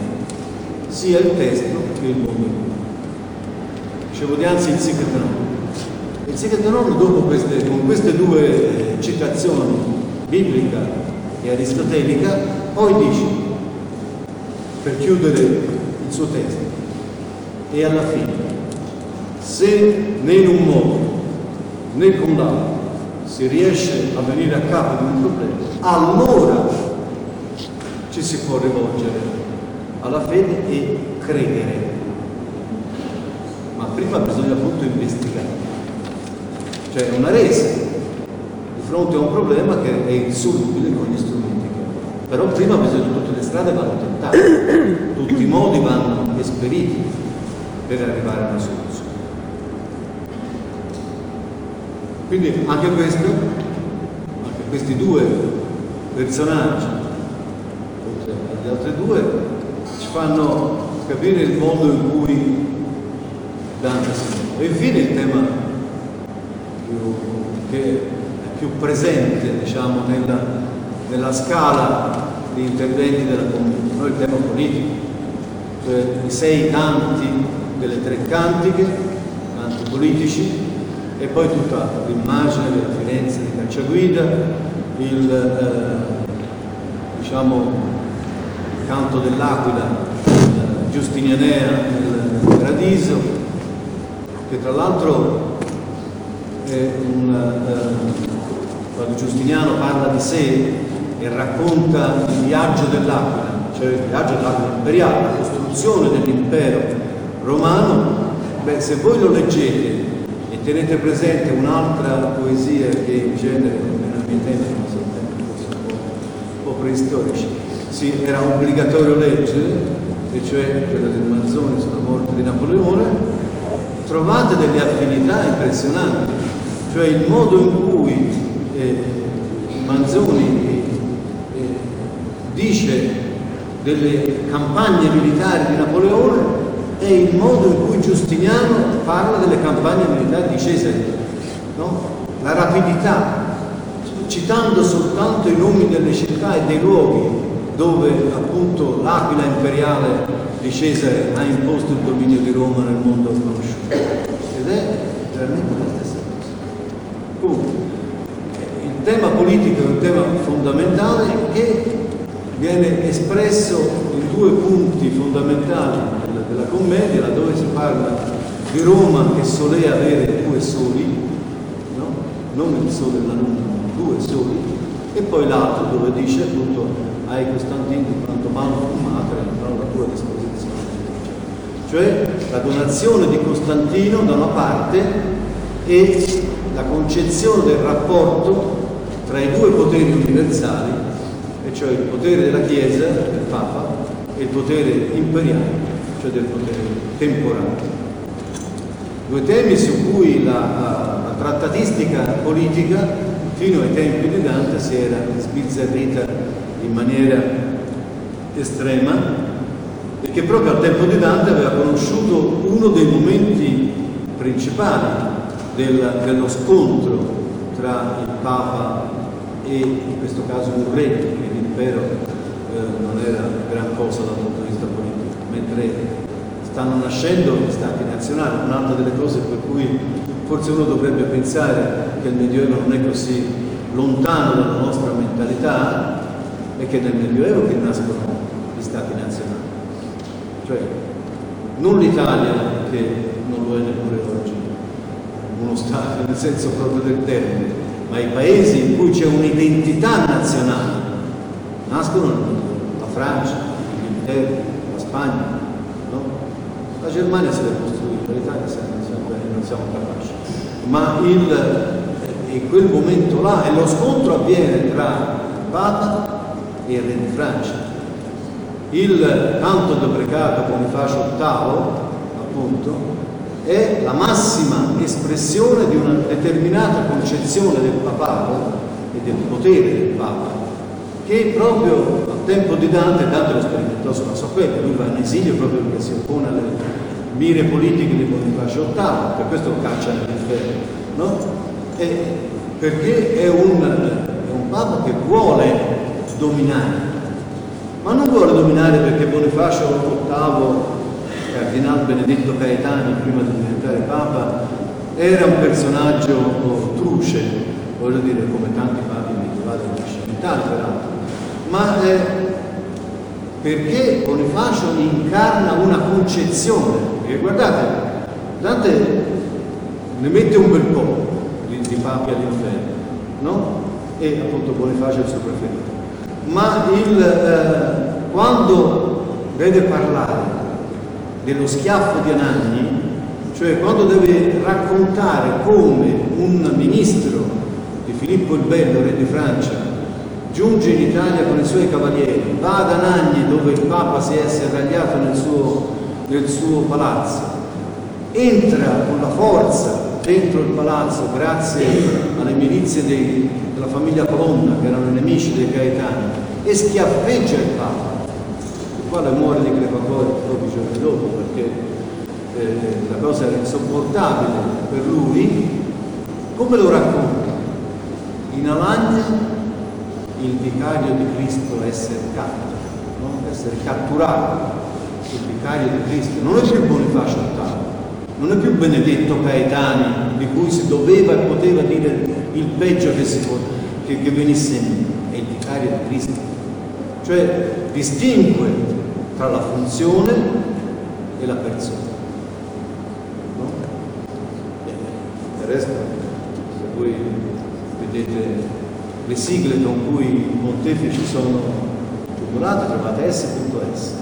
[SPEAKER 1] sia il testo che il mondo. Dicevo di anzi il Siket Il Siket dopo queste, con queste due citazioni, biblica e aristotelica, poi dice, per chiudere il suo testo, e alla fine, se né in un modo né con l'altro si riesce a venire a capo di un problema, allora ci si può rivolgere alla fede e credere ma prima bisogna appunto investigare. Cioè una resa fronte a un problema che è insolubile con gli strumenti che ha. Però prima bisogna tutte le strade vanno tentate, [coughs] tutti i modi vanno esperiti per arrivare a una soluzione. Quindi anche questo, anche questi due personaggi, oltre agli altri due, ci fanno capire il modo in cui Dante E infine il tema che più presente diciamo, nella, nella, scala di interventi della comunità, il tema politico, cioè i sei canti delle tre cantiche, canti politici, e poi tutta l'immagine della Firenze di Cacciaguida, il eh, diciamo, canto dell'Aquila, Giustinianea nel Paradiso, che tra l'altro eh, quando Giustiniano parla di sé e racconta il viaggio dell'Aquila, cioè il viaggio dell'Aquila imperiale, la costruzione dell'impero romano, beh, se voi lo leggete e tenete presente un'altra poesia che in genere nella mia tempo, non so, tempi un po' preistorici, sì, era obbligatorio leggere, e cioè quella del Manzoni sulla morte di Napoleone, trovate delle affinità impressionanti, cioè il modo in cui eh, Manzoni eh, dice delle campagne militari di Napoleone e il modo in cui Giustiniano parla delle campagne militari di Cesare, no? la rapidità, citando soltanto i nomi delle città e dei luoghi dove appunto l'Aquila imperiale di Cesare ha imposto il dominio di Roma nel mondo conosciuto ed è veramente la stessa cosa. Comunque, tema politico è un tema fondamentale che viene espresso in due punti fondamentali della, della commedia, laddove si parla di Roma che solea avere due soli, no? non il sole e la luna, ma due soli, e poi l'altro dove dice appunto ai Costantini quanto mano entrano la tua disposizione cioè la donazione di Costantino da una parte e la concezione del rapporto tra i due poteri universali, e cioè il potere della Chiesa, del Papa, e il potere imperiale, cioè del potere temporale. Due temi su cui la, la, trattatistica politica fino ai tempi di Dante si era sbizzarrita in maniera estrema e che proprio al tempo di Dante aveva conosciuto uno dei momenti principali del, dello scontro tra il Papa e in questo caso un re, perché l'impero eh, non era gran cosa dal punto di vista politico, mentre stanno nascendo gli stati nazionali, un'altra delle cose per cui forse uno dovrebbe pensare che il Medioevo non è così lontano dalla nostra mentalità, è che nel Medioevo che nascono gli stati nazionali. Cioè non l'Italia che non lo è neppure oggi, uno Stato nel senso proprio del termine, ma i paesi in cui c'è un'identità nazionale nascono la Francia, l'Inghilterra, la Spagna, no? la Germania si deve costruire, l'Italia non siamo capaci, ma il, in quel momento là e lo scontro avviene tra il Papa e il Re di Francia. Il canto deprecato come fascio ottavo, appunto, è la massima espressione di una determinata concezione del papato e del potere del papa, che proprio al tempo di Dante, Dante lo sperimentò sulla sua pelle, lui va in esilio proprio perché si oppone alle mire politiche di Bonifacio VIII, per questo lo caccia nell'inferno, no? E perché è un, è un Papa che vuole dominare, ma non vuole dominare perché Bonifacio VIII Cardinal Benedetto Caetani, prima di diventare Papa, era un personaggio truce, voglio dire, come tanti papi medievali rinascimentali peraltro, ma eh, perché Bonifacio incarna una concezione, perché guardate, Dante ne mette un bel po' di, di papi all'inferno, no? E appunto Bonifacio è il suo preferito. Ma il, eh, quando deve parlare dello schiaffo di Anagni, cioè quando deve raccontare come un ministro di Filippo il Bello, re di Francia, giunge in Italia con i suoi cavalieri, va ad Anagni dove il Papa si è serragliato nel suo, nel suo palazzo, entra con la forza dentro il palazzo grazie alle milizie dei, della famiglia Colonna che erano nemici dei Gaetani e schiaffeggia il Papa quale muore di crepatorio pochi giorni dopo perché eh, la cosa era insopportabile per lui, come lo racconta? In Alagna il vicario di Cristo essere catto, no? essere catturato, il vicario di Cristo, non è più Bonifacio VIII, non è più Benedetto Caetani di cui si doveva e poteva dire il peggio che, si che, che venisse in è il vicario di Cristo. Cioè distingue tra la funzione e la persona. No? del resto, se voi vedete le sigle con cui i pontefici sono titolate, trovate S.S.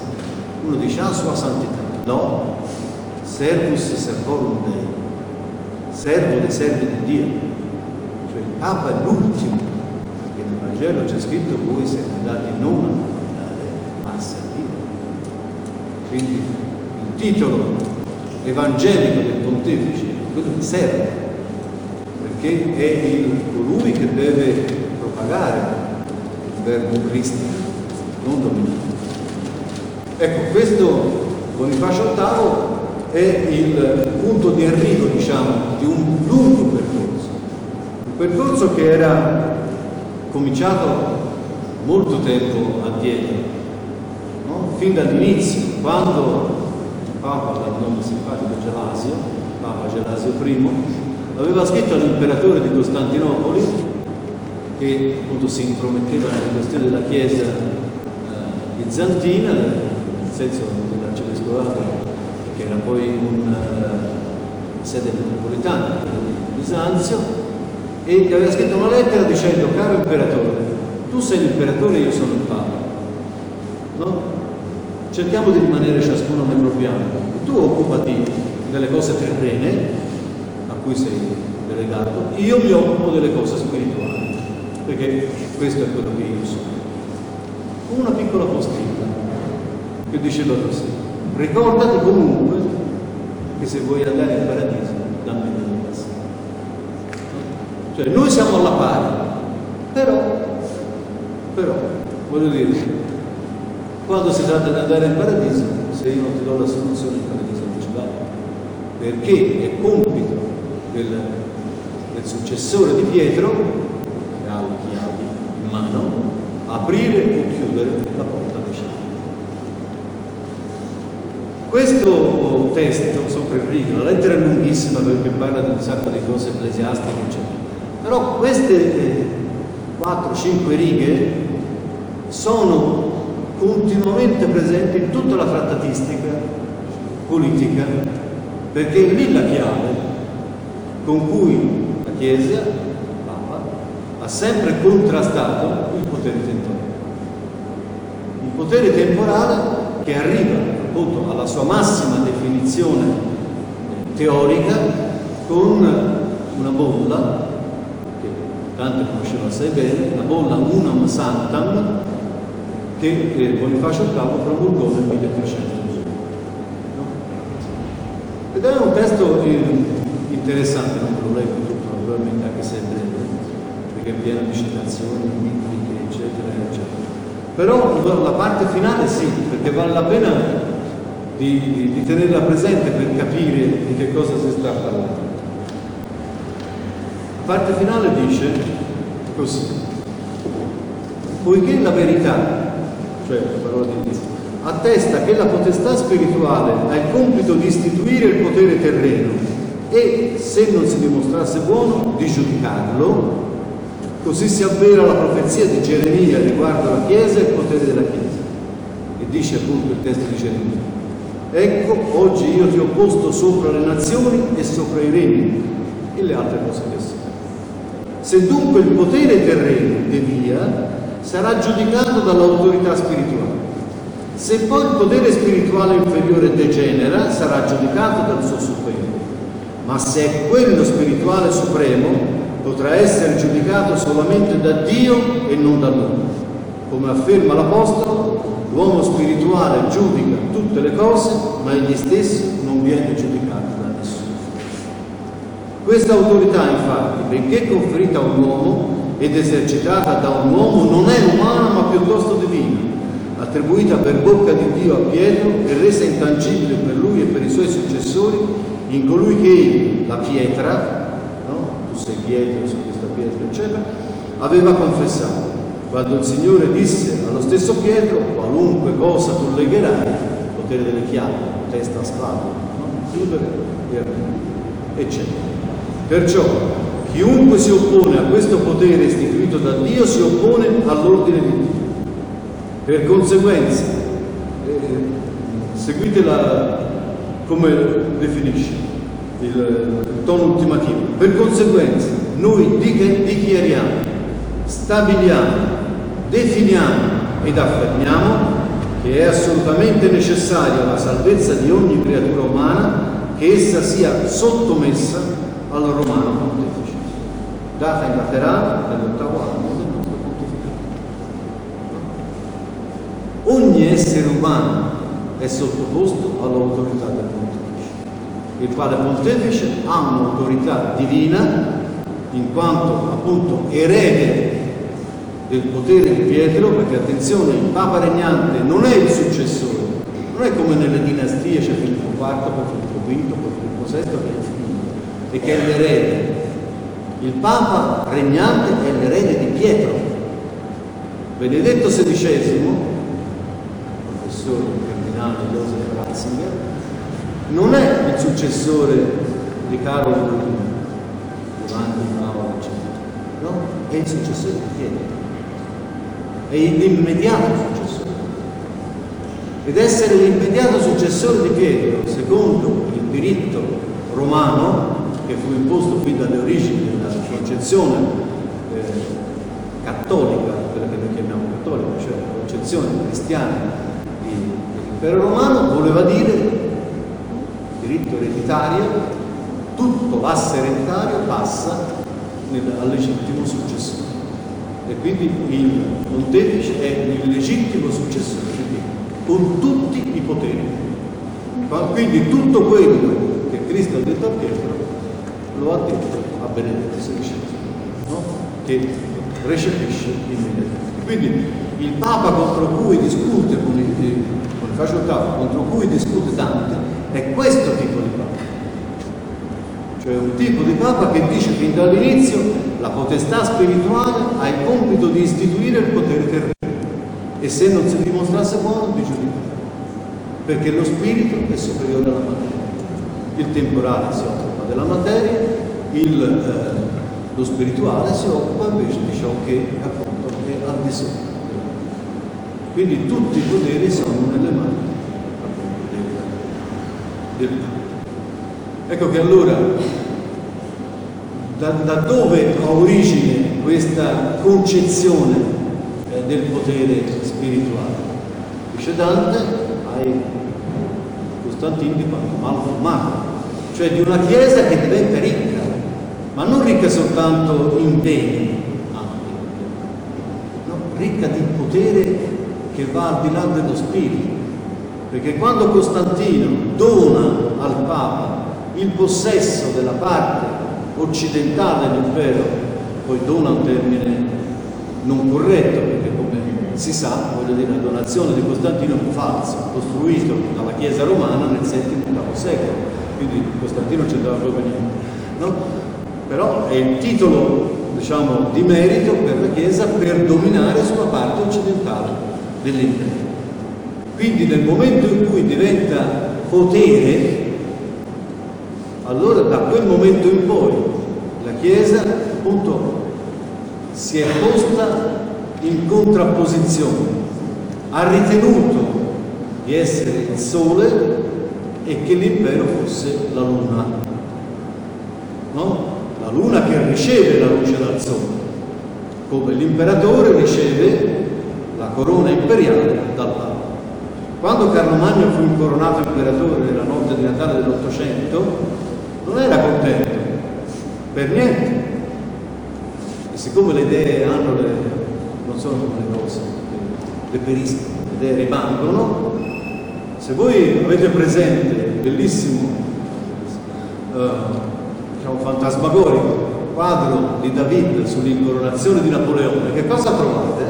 [SPEAKER 1] Uno dice ah sua santità, no, servus servorum Dei, servo dei servi di Dio, cioè il Papa è l'ultimo, perché nel Vangelo c'è scritto voi siete andati non a dare massa a Dio, quindi il titolo evangelico del pontefice quello di servo, perché è il, colui che deve propagare il verbo Cristo, non dominare. Ecco, questo Bonifacio VIII è il punto di arrivo, diciamo, di un lungo percorso, un percorso che era cominciato molto tempo addietro, fin dall'inizio, quando il Papa dal nome simpatico Gelasio, Papa Gelasio I, aveva scritto all'imperatore di Costantinopoli, che appunto si intrometteva nella questione della Chiesa eh, bizantina, nel senso dell'arcivescovato, che era poi una uh, sede metropolitana di Bisanzio, e gli aveva scritto una lettera dicendo, caro imperatore, tu sei l'imperatore e io sono il Papa. No? Cerchiamo di rimanere ciascuno nel proprio ambito. Tu occupati delle cose terrene a cui sei delegato, io mi occupo delle cose spirituali, perché questo è quello che io sono. Una piccola postilla che diceva così, ricordati comunque che se vuoi andare in paradiso, dammi della passare. Cioè noi siamo alla pari, però, però, voglio dire, quando si tratta di andare in paradiso, se io non ti do la soluzione, il paradiso non ci va. Perché è compito del, del successore di Pietro, che ha le chiavi in mano, aprire o chiudere la porta dei cieli. Questo testo, sopra il rigo, la lettera è lunghissima perché parla di un sacco di cose ecclesiastiche, eccetera. Però queste 4-5 eh, righe sono continuamente presente in tutta la trattatistica politica, perché è lì la chiave con cui la Chiesa, Papa, ha sempre contrastato il potere temporale. Il potere temporale che arriva appunto alla sua massima definizione teorica con una bolla, che Dante conosceva assai bene, la bolla unam santam, che eh, Bonifacio VIII promulgò nel 1300. No? Ed è un testo eh, interessante, non ve lo leggo tutto naturalmente anche se è breve, perché è pieno di citazioni bibliche, eccetera, eccetera. Però la parte finale sì, perché vale la pena di, di, di tenerla presente per capire di che cosa si sta parlando. La parte finale dice così, poiché la verità, cioè la parola di Dio, attesta che la potestà spirituale ha il compito di istituire il potere terreno e, se non si dimostrasse buono, di giudicarlo, così si avvera la profezia di Geremia riguardo la Chiesa e il potere della Chiesa. E dice appunto il testo di Geremia. Ecco, oggi io ti ho posto sopra le nazioni e sopra i regni e le altre cose che sono. Se dunque il potere terreno devia, sarà giudicato dall'autorità spirituale. Se poi il potere spirituale inferiore degenera, sarà giudicato dal suo superiore. Ma se è quello spirituale supremo, potrà essere giudicato solamente da Dio e non da l'uomo. Come afferma l'Apostolo, l'uomo spirituale giudica tutte le cose, ma egli stesso non viene giudicato da nessuno. Questa autorità, infatti, benché conferita a un uomo ed esercitata da un uomo, non è umana ma piuttosto divina attribuita per bocca di Dio a Pietro e resa intangibile per lui e per i suoi successori in colui che la pietra, no? tu sei Pietro su questa pietra, eccetera, aveva confessato. Quando il Signore disse allo stesso Pietro, qualunque cosa tu legherai, potere delle chiavi, testa, spada, no? chiudere e aprire, eccetera. Perciò chiunque si oppone a questo potere istituito da Dio si oppone all'ordine di Dio. Per conseguenza, eh, seguitela come definisce il, il tono ultimativo, per conseguenza noi dichiariamo, stabiliamo, definiamo ed affermiamo che è assolutamente necessaria la salvezza di ogni creatura umana che essa sia sottomessa al romano pontefice, data in Laterano nell'ottavo anno ogni essere umano è sottoposto all'autorità del pontefice, il quale pontefice ha un'autorità divina in quanto appunto erede del potere di Pietro, perché attenzione, il Papa regnante non è il successore, non è come nelle dinastie c'è Filippo IV, poi Filippo V, poi Filippo VI è il figlio, e che è l'erede. Il Papa regnante è l'erede di Pietro. Benedetto XVI del cardinale Joseph Ratzinger, non è il successore di Carlo II, Giovanni Paolo, eccetera, no? È il successore di Pietro, è l'immediato successore. Ed essere l'immediato successore di Pietro, secondo il diritto romano, che fu imposto fin dalle origini della concezione eh, cattolica, quella che noi chiamiamo cattolica, cioè la concezione cristiana l'impero romano voleva dire diritto ereditario, tutto l'asse ereditario passa nel, al legittimo successore. E quindi il pontefice è il legittimo successore con tutti i poteri. Quindi tutto quello che Cristo ha detto a Pietro lo ha detto a Benedetto XVI, no? che recepisce immediatamente. Quindi il Papa contro cui discute con il il capo, contro cui discute Dante, è questo tipo di Papa. Cioè un tipo di Papa che dice fin dall'inizio la potestà spirituale ha il compito di istituire il potere terreno e se non si dimostrasse buono di giudicare. Perché lo spirito è superiore alla materia. Il temporale si occupa della materia, il, eh, lo spirituale si occupa invece di ciò che appunto è al di sopra. Quindi tutti i poteri sono nelle mani del, del Ecco che allora da, da, dove ha origine questa concezione eh, del potere spirituale? Dice Dante ai Costantini di quanto malformato, cioè di una chiesa che diventa ricca, ma non ricca soltanto in beni, no, ricca di potere che va al di là dello spirito. Perché quando Costantino dona al Papa il possesso della parte occidentale dell'impero, poi dona un termine non corretto, perché come si sa, voglio dire, la donazione di Costantino fu falsa, costruito dalla Chiesa romana nel VII secolo, quindi Costantino c'entrava proprio niente. No? Però è il titolo diciamo, di merito per la Chiesa per dominare sulla parte occidentale dell'impero. Quindi nel momento in cui diventa potere, allora da quel momento in poi la Chiesa appunto si è posta in contrapposizione, ha ritenuto di essere il sole e che l'impero fosse la luna. No? La luna che riceve la luce dal sole, come l'imperatore riceve la corona imperiale dal Papa. Quando Carlo Magno fu incoronato imperatore nella notte di Natale dell'Ottocento, non era contento, per niente. E siccome le idee hanno le, non sono come le cose, le periscono, le idee rimangono, se voi avete presente il bellissimo, eh, diciamo fantasmagorico quadro di David sull'incoronazione di Napoleone, che cosa trovate?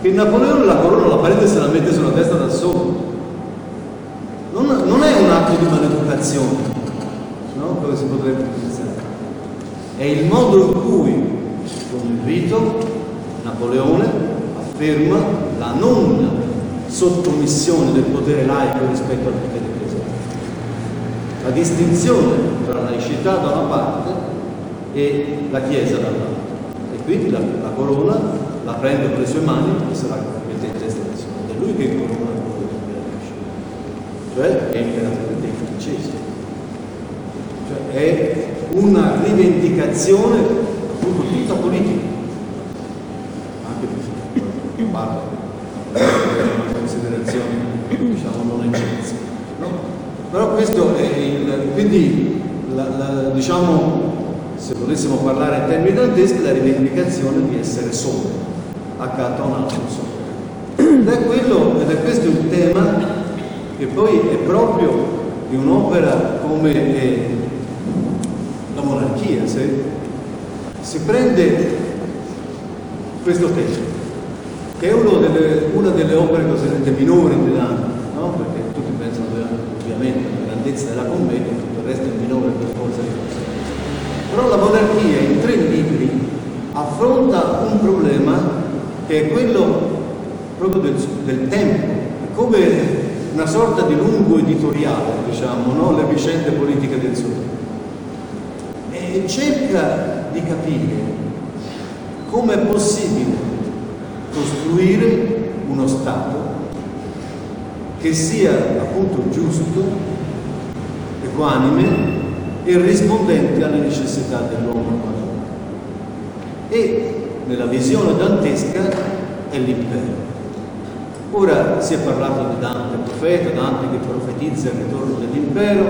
[SPEAKER 1] Che Napoleone la corona la prende e se la mette sulla testa da solo. Non, non è un atto di maleducazione, no? come si potrebbe pensare. È il modo in cui, con il rito, Napoleone afferma la non sottomissione del potere laico rispetto al potere ecclesiastico. La distinzione tra la laicità da una parte e la Chiesa dall'altra. E quindi la, la, corona la prende con le sue mani e se la mette in testa del Signore. È lui che corona il potere cioè è imperatore dei francesi. Cioè è una rivendicazione appunto tutta politica. Anche per parlo considerazioni diciamo non eccellenze. No? Però questo è il, quindi la, la, diciamo se volessimo parlare in termini danteschi la rivendicazione di essere solo accanto a un altro solo. Ed è, quello, ed è questo il tema che poi è proprio di un'opera come la monarchia. Se si prende questo testo che è delle, una delle opere cosiddette minori Dante, no? perché ovviamente alla grandezza della commedia, tutto il resto è minore per forza di cose. Però la monarchia in tre libri affronta un problema che è quello proprio del, del tempo, come una sorta di lungo editoriale, diciamo, no? le vicende politiche del tempo. E cerca di capire come è possibile costruire uno Stato che sia appunto giusto, equanime e rispondente alle necessità dell'uomo E nella visione dantesca è l'impero. Ora si è parlato di Dante profeta, Dante che profetizza il ritorno dell'impero,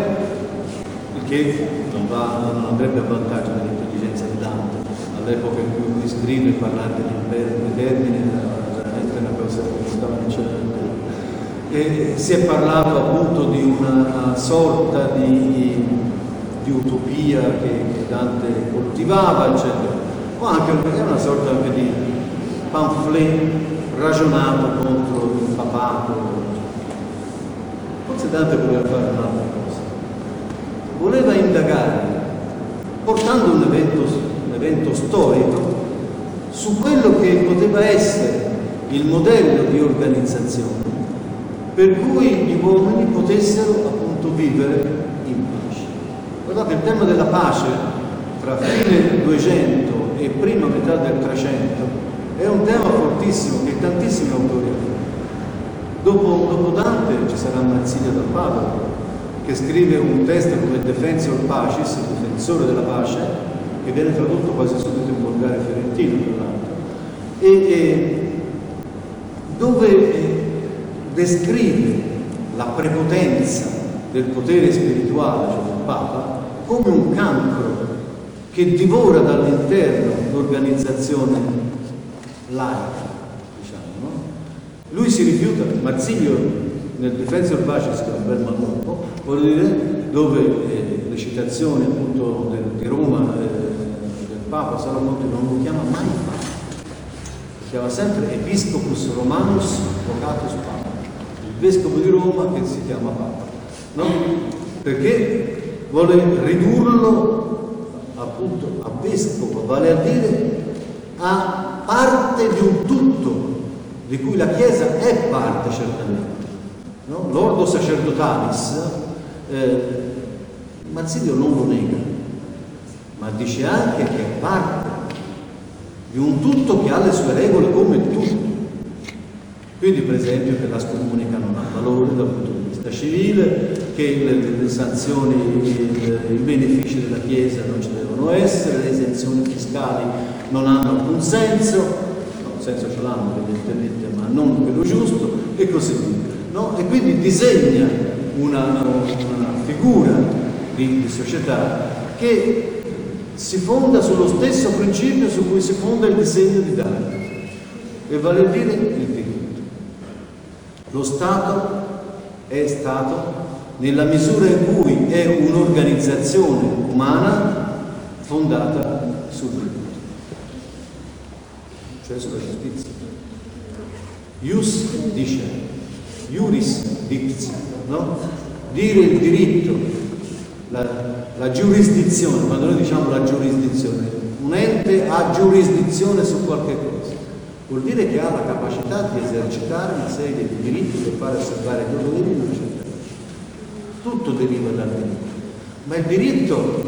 [SPEAKER 1] il che non, va, non andrebbe a vantaggio dell'intelligenza di Dante, all'epoca in cui scrive parlare dell'impero di termine era veramente una cosa che stava eccellente. E si è parlato appunto di una sorta di, di utopia che Dante coltivava, eccetera, o anche una sorta anche di pamphlet ragionato contro il papato. Forse Dante voleva fare un'altra cosa. Voleva indagare, portando un evento evento storico, su quello che poteva essere il modello di organizzazione per cui gli uomini potessero appunto vivere in pace. Guardate, il tema della pace tra fine 200 e prima metà del 300 è un tema fortissimo che tantissimi autori hanno. Dopo, dopo Dante ci sarà Marsilio dal Padova che scrive un testo come Defensor Pacis, difensore della pace, che viene tradotto quasi subito in volgare fiorentino, tra l'altro, e, e, dove descrive la prepotenza del potere spirituale, cioè del Papa, come un cancro che divora dall'interno l'organizzazione laica, diciamo, no? Lui si rifiuta, Marzilio nel Defensor Pacis, che è un bel manuale, vuol dire, dove eh, le citazioni appunto del, di Roma eh, Papa Salomone non lo chiama mai Papa, chiama sempre Episcopus Romanus Vocatus Papa, vescovo di Roma che si chiama Papa, no? Perché vuole ridurlo appunto a vescovo, vale a dire a parte di un tutto di cui la Chiesa è parte certamente. No? L'ordo sacerdotalis, eh, Marzilio non lo nega, ma dice anche che è parte di un tutto che ha le sue regole come tutto. Quindi per esempio che la scomunica non ha valore dal punto di vista civile, che le, le sanzioni, i benefici della Chiesa non ci devono essere, le esenzioni fiscali non hanno alcun senso, no, senso ce l'hanno evidentemente, ma non quello giusto, e così via. No? E quindi disegna una, una figura di, di società che si fonda sullo stesso principio su cui si fonda il disegno di Dante, e vale a dire il diritto. Lo Stato è Stato nella misura in cui è un'organizzazione umana fondata sul diritto, cioè sulla giustizia. Ius dice, iuris dictio, no? Dire il diritto, la, la giurisdizione, quando noi diciamo la giurisdizione, un ente ha giurisdizione su qualche cosa, vuol dire che ha la capacità di esercitare una serie di diritti per fare osservare i doveri in una certa tutto deriva dal diritto. Ma il diritto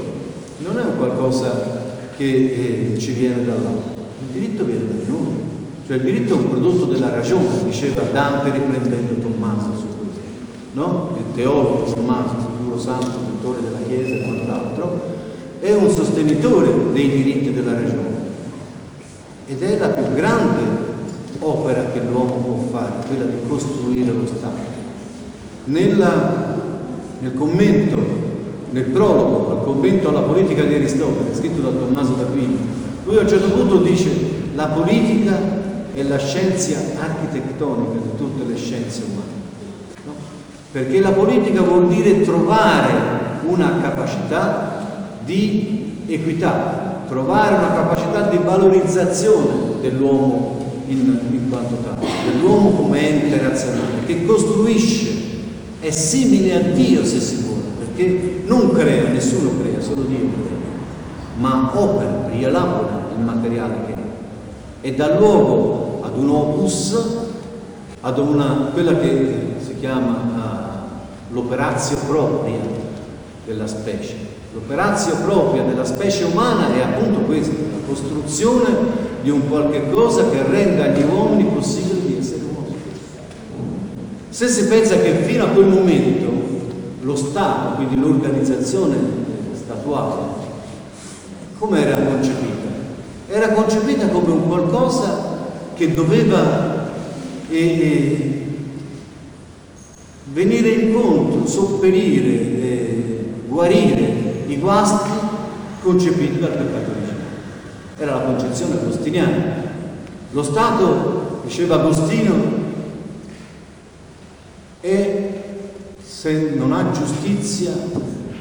[SPEAKER 1] non è un qualcosa che eh, ci viene dall'alto, il diritto viene da noi. Cioè il diritto è un prodotto della ragione, diceva Dante riprendendo Tommaso su questo, no? Il teologo Tommaso, sicuro santo, dottore della Chiesa e quant'altro, è un sostenitore dei diritti della ragione ed è la più grande opera che l'uomo può fare, quella di costruire lo Stato. Nella nel commento, nel prologo al commento alla politica di Aristotele, scritto da Tommaso d'Aquino, lui a un certo punto dice la politica è la scienza architettonica di tutte le scienze umane. No? Perché la politica vuol dire trovare una capacità di equità, trovare una capacità di valorizzazione dell'uomo in, in quanto tale, dell'uomo come ente razionale, che costruisce è simile a Dio se si vuole, perché non crea, nessuno crea, solo Dio crea, ma opera, rielabora il materiale che è e dà luogo ad un opus, ad una, quella che si chiama uh, l'operazio propria della specie. L'operazio propria della specie umana è appunto questa, la costruzione di un qualche cosa che renda agli uomini possibile di essere se si pensa che fino a quel momento lo Stato, quindi l'organizzazione statuale, come era concepita? Era concepita come un qualcosa che doveva eh, eh, venire incontro, sopperire, eh, guarire i guasti concepiti dal peccato originale. Era la concezione agostiniana. Lo Stato, diceva Agostino, e se non ha giustizia,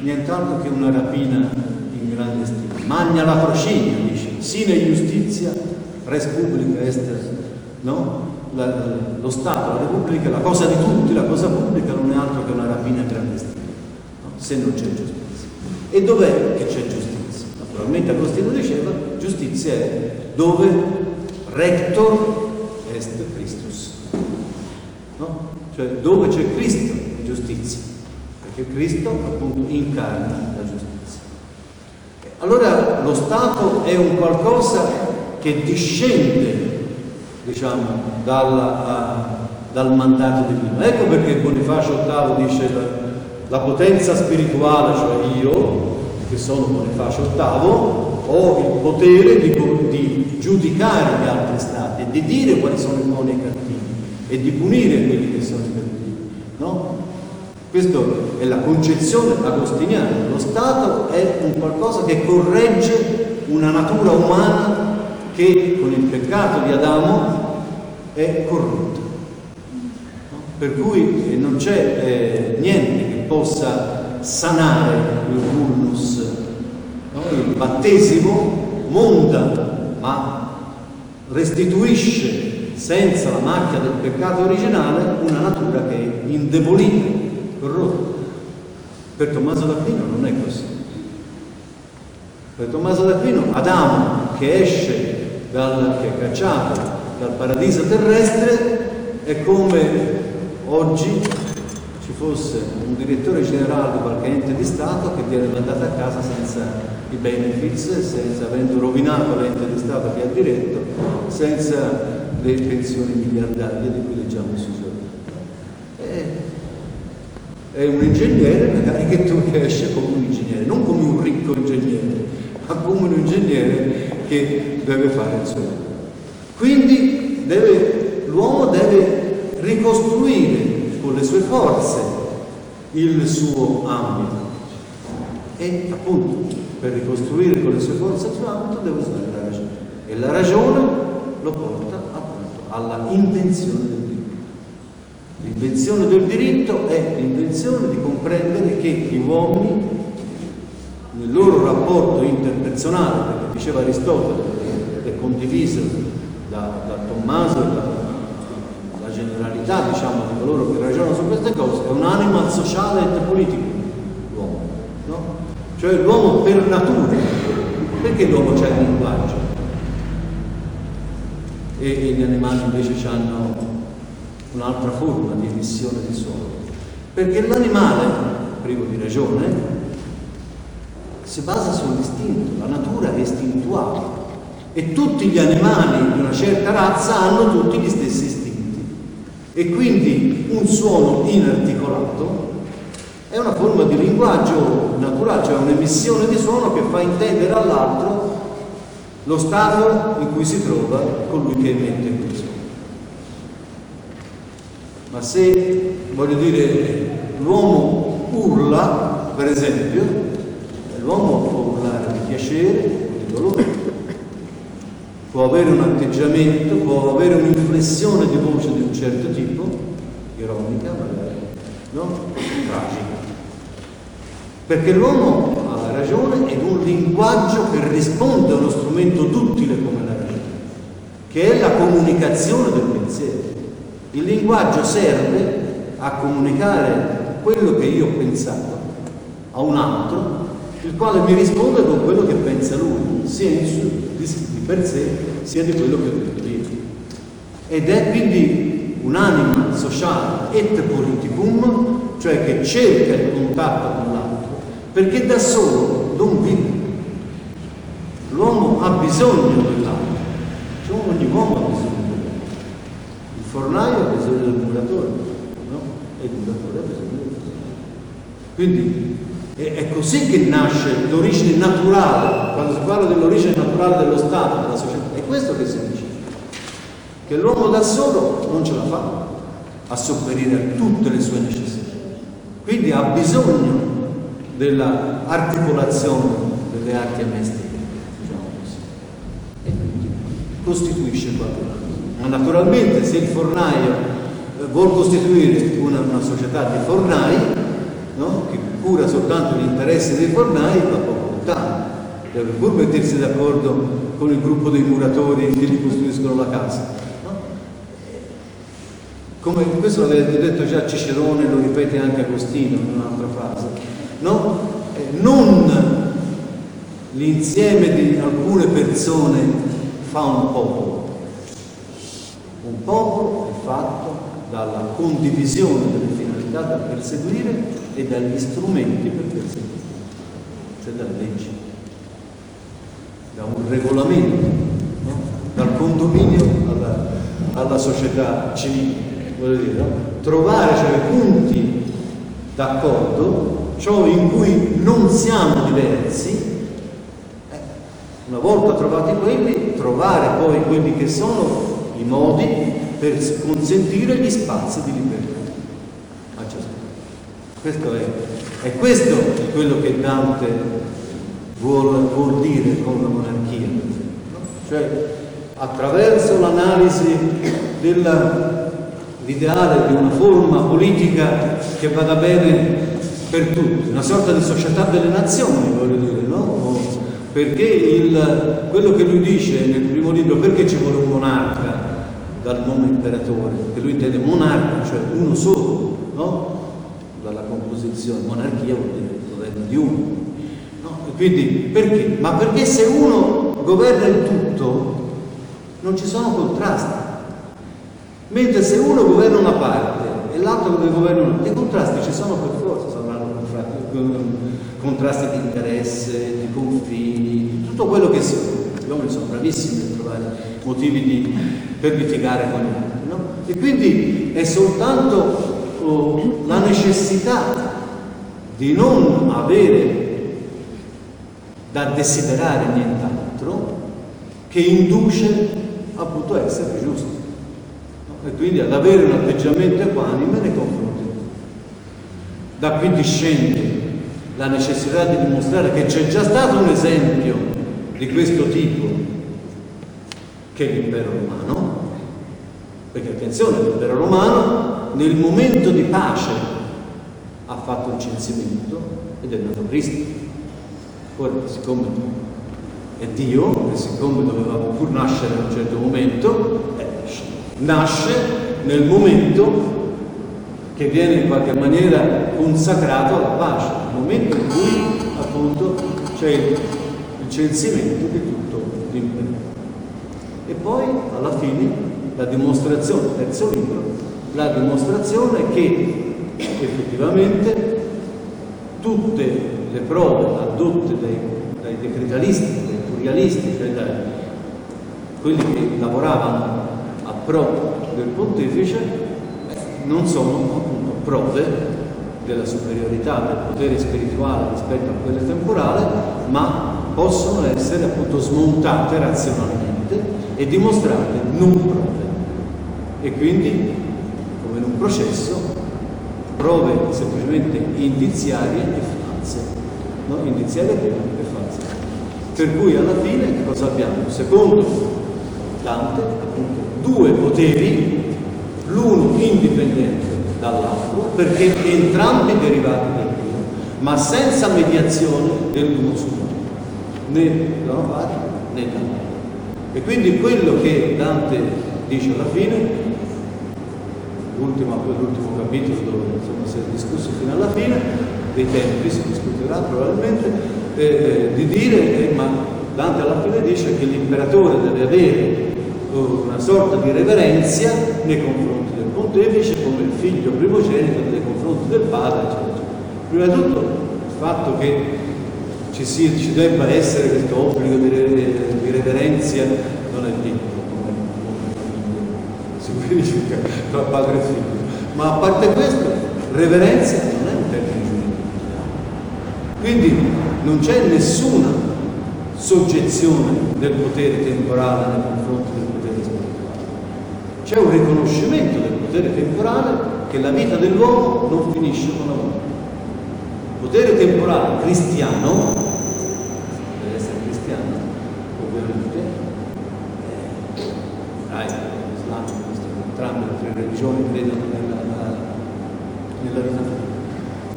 [SPEAKER 1] nient'altro che una rapina in grande stile. Magna la prociglia, dice, sine giustizia, res publica est, no? La, lo Stato, la Repubblica, la cosa di tutti, la cosa pubblica non è altro che una rapina in grande stile, no? se non c'è giustizia. E dov'è che c'è giustizia? Naturalmente Agostino diceva, giustizia è dove rector est Christus. No? cioè dove c'è Cristo, giustizia, perché Cristo appunto incarna la giustizia. Allora lo Stato è un qualcosa che discende, diciamo, dal, dal mandato divino. Ecco perché Bonifacio VIII dice la, potenza spirituale, cioè io, che sono Bonifacio VIII, ho il potere di, di giudicare gli altri stati e di dire quali sono i buoni e i cattivi e di punire quelli che sono i cattivi. No? Questa è la concezione agostiniana. Lo Stato è un qualcosa che corregge una natura umana che con il peccato di Adamo è corrotta. No? Per cui non c'è eh, niente possa sanare il vulnus. No? Il battesimo monta, ma restituisce senza la macchia del peccato originale una natura che è indebolita, corrotta. Per Tommaso d'Aquino non è così. Per Tommaso d'Aquino Adamo che esce dal, che è cacciato dal paradiso terrestre è come oggi ci fosse un direttore generale di qualche ente di Stato che viene mandato a casa senza i benefits, senza avendo rovinato l'ente di Stato che ha diretto, senza le pensioni miliardarie di cui leggiamo sui giornali. È un ingegnere magari che tu esce come un ingegnere, non come un ricco ingegnere, ma come un ingegnere che deve fare il suo lavoro. Quindi deve, l'uomo deve ricostruire con le sue forze il suo ambito. E appunto per ricostruire con le sue forze il suo ambito deve usare la ragione. E la ragione lo porta appunto alla invenzione del diritto. L'invenzione del diritto è l'invenzione di comprendere che gli uomini nel loro rapporto interpersonale, perché diceva Aristotele, ed è condiviso da, da Tommaso da, generalità diciamo, di coloro che ragionano su queste cose, è un animal sociale e politico l'uomo, no? cioè l'uomo per natura, perché l'uomo c'è il linguaggio e, e gli animali invece hanno un'altra forma di emissione di suono, perché l'animale, privo di ragione, si basa sull'istinto, la natura è istintuale e tutti gli animali di una certa razza hanno tutti gli stessi istinti. E quindi un suono inarticolato è una forma di linguaggio naturale, cioè un'emissione di suono che fa intendere all'altro lo stato in cui si trova colui che emette quel suono. Ma se, voglio dire, l'uomo urla, per esempio, l'uomo può urlare di piacere di dolore, può avere un atteggiamento, può avere un'inflessione di voce di un certo tipo, ironica magari, no? Tragica. Perché l'uomo ha la ragione ed un linguaggio che risponde a uno strumento duttile come la ragione, che è la comunicazione del pensiero. Il linguaggio serve a comunicare quello che io ho pensato a un altro, il quale mi risponde con quello che pensa lui, sia di per sé sia di quello che ho detto io. Ed è quindi un'anima sociale et politicum, cioè che cerca il contatto con l'altro, perché da solo non vive. L'uomo ha bisogno dell'altro, cioè ogni uomo ha bisogno dell'altro. Il fornaio ha bisogno del muratore, no? E il muratore ha bisogno dell'altro. Quindi è così che nasce l'origine naturale, quando si parla dell'origine naturale dello Stato, della società, è questo che si dice. Che l'uomo da solo non ce la fa a sopperire a tutte le sue necessità. Quindi ha bisogno dell'articolazione delle arti e mestieri, diciamo così. E quindi costituisce qualcosa. Ma naturalmente se il fornaio eh, vuol costituire una, una società di fornai, no? che cura soltanto gli interessi dei fornai va poco lontano. Deve pur mettersi d'accordo con il gruppo dei muratori che gli costruiscono la casa. No? Come questo l'avete detto già Cicerone, lo ripete anche Agostino in un'altra frase. No? Eh, non l'insieme di alcune persone fa un popolo. Un popolo è fatto dalla condivisione delle finalità da perseguire e dagli strumenti per perseguire, cioè dalla legge, da un regolamento, no? dal condominio alla, alla, società civile. Dire, no? Trovare cioè, punti d'accordo, ciò in cui non siamo diversi, eh, una volta trovati quelli, trovare poi quelli che sono i modi per consentire gli spazi di libertà. Questo è, è questo quello che Dante vuol, vuol dire con la monarchia. Cioè, attraverso l'analisi dell'ideale di una forma politica che vada bene per tutti, una sorta di società delle nazioni, voglio dire, no? perché il, quello che lui dice nel primo libro, perché ci vuole un monarca dal nome imperatore, che lui intende monarca, cioè uno solo, no? Dalla composizione, monarchia vuol dire governo di uno. No? Quindi perché? Ma perché se uno governa il tutto non ci sono contrasti. Mentre se uno governa una parte e l'altro governa un'altra, i contrasti ci sono per forza, saranno contrasti di interesse, di confini, tutto quello che sia. Gli uomini sono bravissimi a trovare motivi di, per litigare con gli altri. No? E quindi è soltanto la necessità di non avere da desiderare nient'altro che induce appunto a essere giusto e quindi ad avere un atteggiamento equanime nei confronti. Da qui discende la necessità di dimostrare che c'è già stato un esempio di questo tipo che è l'impero romano, perché attenzione, l'impero romano nel momento di pace ha fatto un censimento ed è nato Cristo. Ora, siccome è Dio, e siccome doveva pur nascere in un certo momento, eh, nasce nel momento che viene in qualche maniera consacrato alla pace, nel momento in cui appunto c'è il, censimento di tutto l'impero. E poi alla fine la dimostrazione, terzo libro, la dimostrazione che effettivamente tutte le prove addotte dai, dai decretalisti, dai plurialisti, cioè dai quelli che lavoravano a pro del pontefice, non sono appunto prove della superiorità del potere spirituale rispetto a quelle temporale, ma possono essere appunto smontate razionalmente e dimostrate non prove. E quindi, come in un processo, prove semplicemente indiziarie e false, no? indiziarie e false. Per cui alla fine cosa abbiamo? Secondo Dante, appunto, due poteri l'uno indipendente dall'altro, perché entrambi derivati da Dio, ma senza mediazione dell'uno sull'altro, né da una parte né dall'altra. E quindi quello che Dante dice alla fine, l'ultimo, l'ultimo capitolo dove insomma, si è discusso fino alla fine, dei tempi si discuterà probabilmente, eh, eh di dire, eh, ma Dante alla fine dice che l'imperatore deve avere una sorta di reverenzia nei confronti del pontefice come il figlio primogenito nei confronti del padre, eccetera. Prima di tutto il fatto che ci, sia, ci debba essere questo obbligo di, reverenzia non è detto verifica tra padre e figlio, ma a parte questo, reverenzia non è un termine giuridico. Quindi non c'è nessuna soggezione del potere temporale nei confronti del c'è un riconoscimento del potere temporale che la vita dell'uomo non finisce con la morte. Il potere temporale cristiano, deve essere cristiano, ovviamente, eh, l'Islam, religioni credono nella, nella vita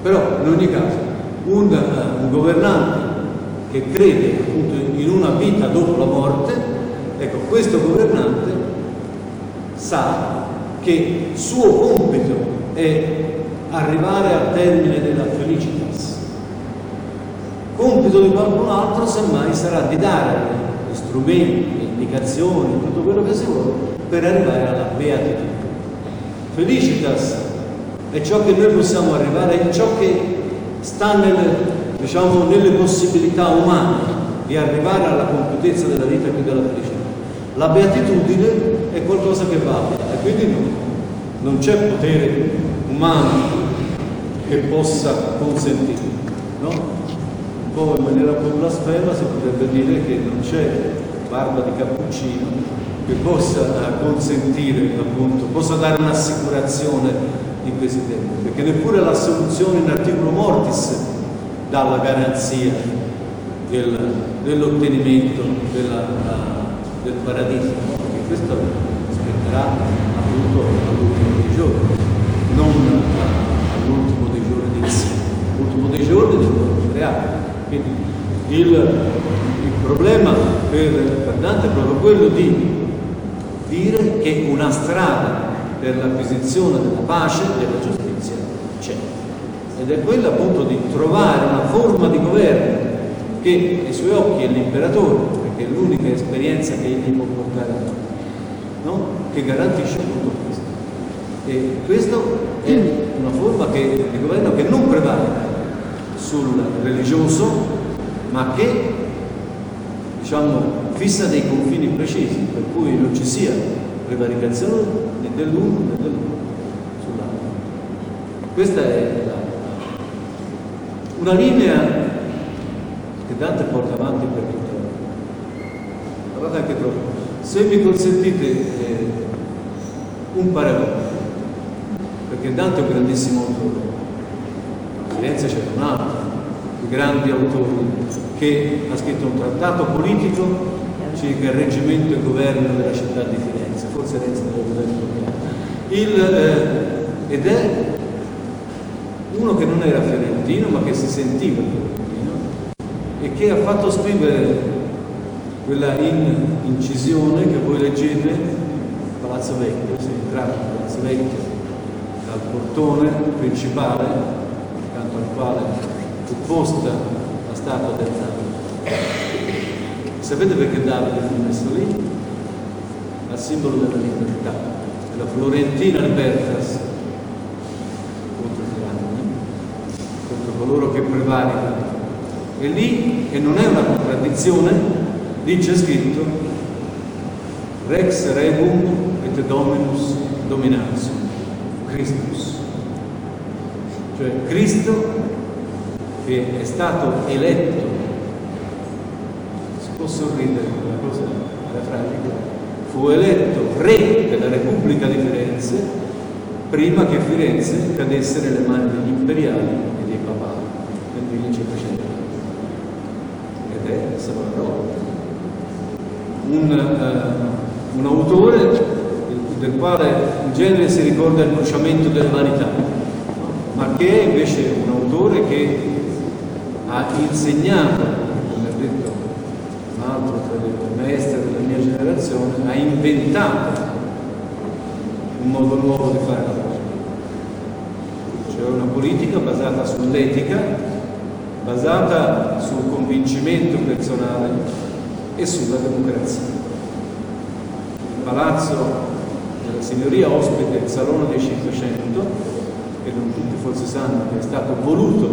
[SPEAKER 1] Però in ogni caso un, un governante che crede appunto in una vita dopo la morte, ecco, questo governante sa che suo compito è arrivare al termine della felicitas. Compito di qualcun altro semmai sarà di dare strumenti, indicazioni, tutto quello che si vuole per arrivare alla beatitudine. Felicitas è ciò che noi possiamo arrivare, è ciò che sta nelle, diciamo, nelle possibilità umane di arrivare alla completezza della vita e della felicità. La beatitudine è qualcosa che va e quindi non, non c'è potere umano che possa consentire. No? Un po' in maniera un po' blasfema si potrebbe dire che non c'è barba di cappuccino che possa consentire, appunto, possa dare un'assicurazione in questi tempi, perché neppure la soluzione in articolo mortis dà la garanzia del, dell'ottenimento della del paradiso, perché questo aspetterà appunto all'ultimo dei giorni, non all'ultimo dei giorni del sì, l'ultimo dei giorni del giorno reale. Quindi il, Dante è proprio quello di dire che una strada per l'acquisizione della pace e della giustizia c'è. Ed è quella appunto di trovare una forma di governo che ai suoi occhi è l'imperatore, perché è l'unica esperienza che egli può portare avanti, no? che garantisce tutto questo. E questa è una forma che, di governo che non prevale sul religioso, ma che diciamo, fissa dei confini precisi, per cui non ci sia prevaricazione né dell'uno né dell'altro sull'altro. Questa è la, una linea che Dante porta avanti per tutta la vita. Guardate anche troppo. Se mi consentite eh, un paragone, perché Dante è un grandissimo autore, a Firenze c'è un altro, grandi autori, che ha scritto un trattato politico circa il reggimento e governo della città di Firenze, forse Renzi deve poter eh, ed è uno che non era fiorentino ma che si sentiva fiorentino e che ha fatto scrivere quella in, incisione che voi leggete Palazzo Vecchio, si entrava in Palazzo Vecchio dal portone principale accanto al quale fu posta la statua del Sapete perché Davide fu messo lì? Al simbolo della libertà, la Florentina Libertas contro i tiranni, contro coloro che prevaricano. E lì, e non è una contraddizione, lì c'è scritto Rex Regum et Dominus Dominantium, Christus. Cioè Cristo che è stato eletto sorridere quella cosa alla tragica, fu eletto re della Repubblica di Firenze prima che Firenze cadesse nelle mani degli imperiali e dei papali nel 1500 ed è Savonarola un, uh, un autore del quale in genere si ricorda il bruciamento delle vanità ma che è invece un autore che ha insegnato maestre della mia generazione, ha inventato un modo nuovo di fare la politica. Cioè una politica basata sull'etica, basata sul convincimento personale e sulla democrazia. Il palazzo della signoria ospita il Salone dei 500, che non tutti forse sanno che è stato voluto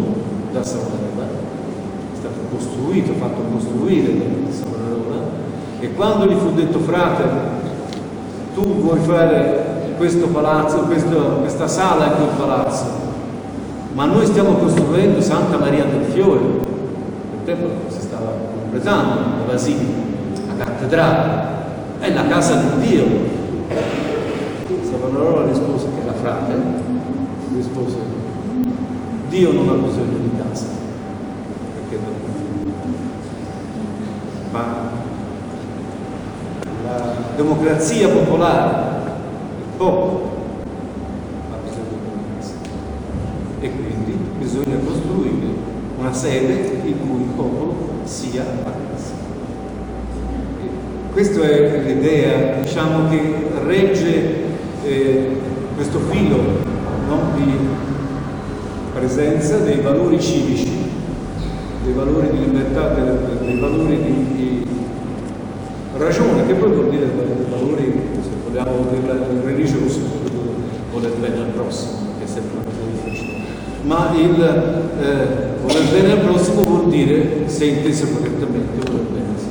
[SPEAKER 1] da Savonarola, costruito, fatto costruire da Savonarola e quando gli fu detto frate tu vuoi fare questo palazzo, questo, questa sala in quel palazzo, ma noi stiamo costruendo Santa Maria del Fiore, nel tempo si stava completando la basilica, la cattedrale, è la casa di Dio. Savonarola rispose che era frate, rispose Dio non ha bisogno di casa, perché ma la democrazia popolare, il popolo, ha bisogno di democrazia. E quindi bisogna costruire una sede in cui il popolo sia casa. Questa è l'idea, diciamo, che regge eh, questo filo no, di presenza dei valori civici dei valori di libertà, dei, dei valori di, di, ragione, che poi vuol dire valori, se vogliamo dirla religiosi, voler bene al prossimo, che è sempre una cosa difficile. Ma il eh, voler bene al prossimo vuol dire, se inteso correttamente, voler bene a se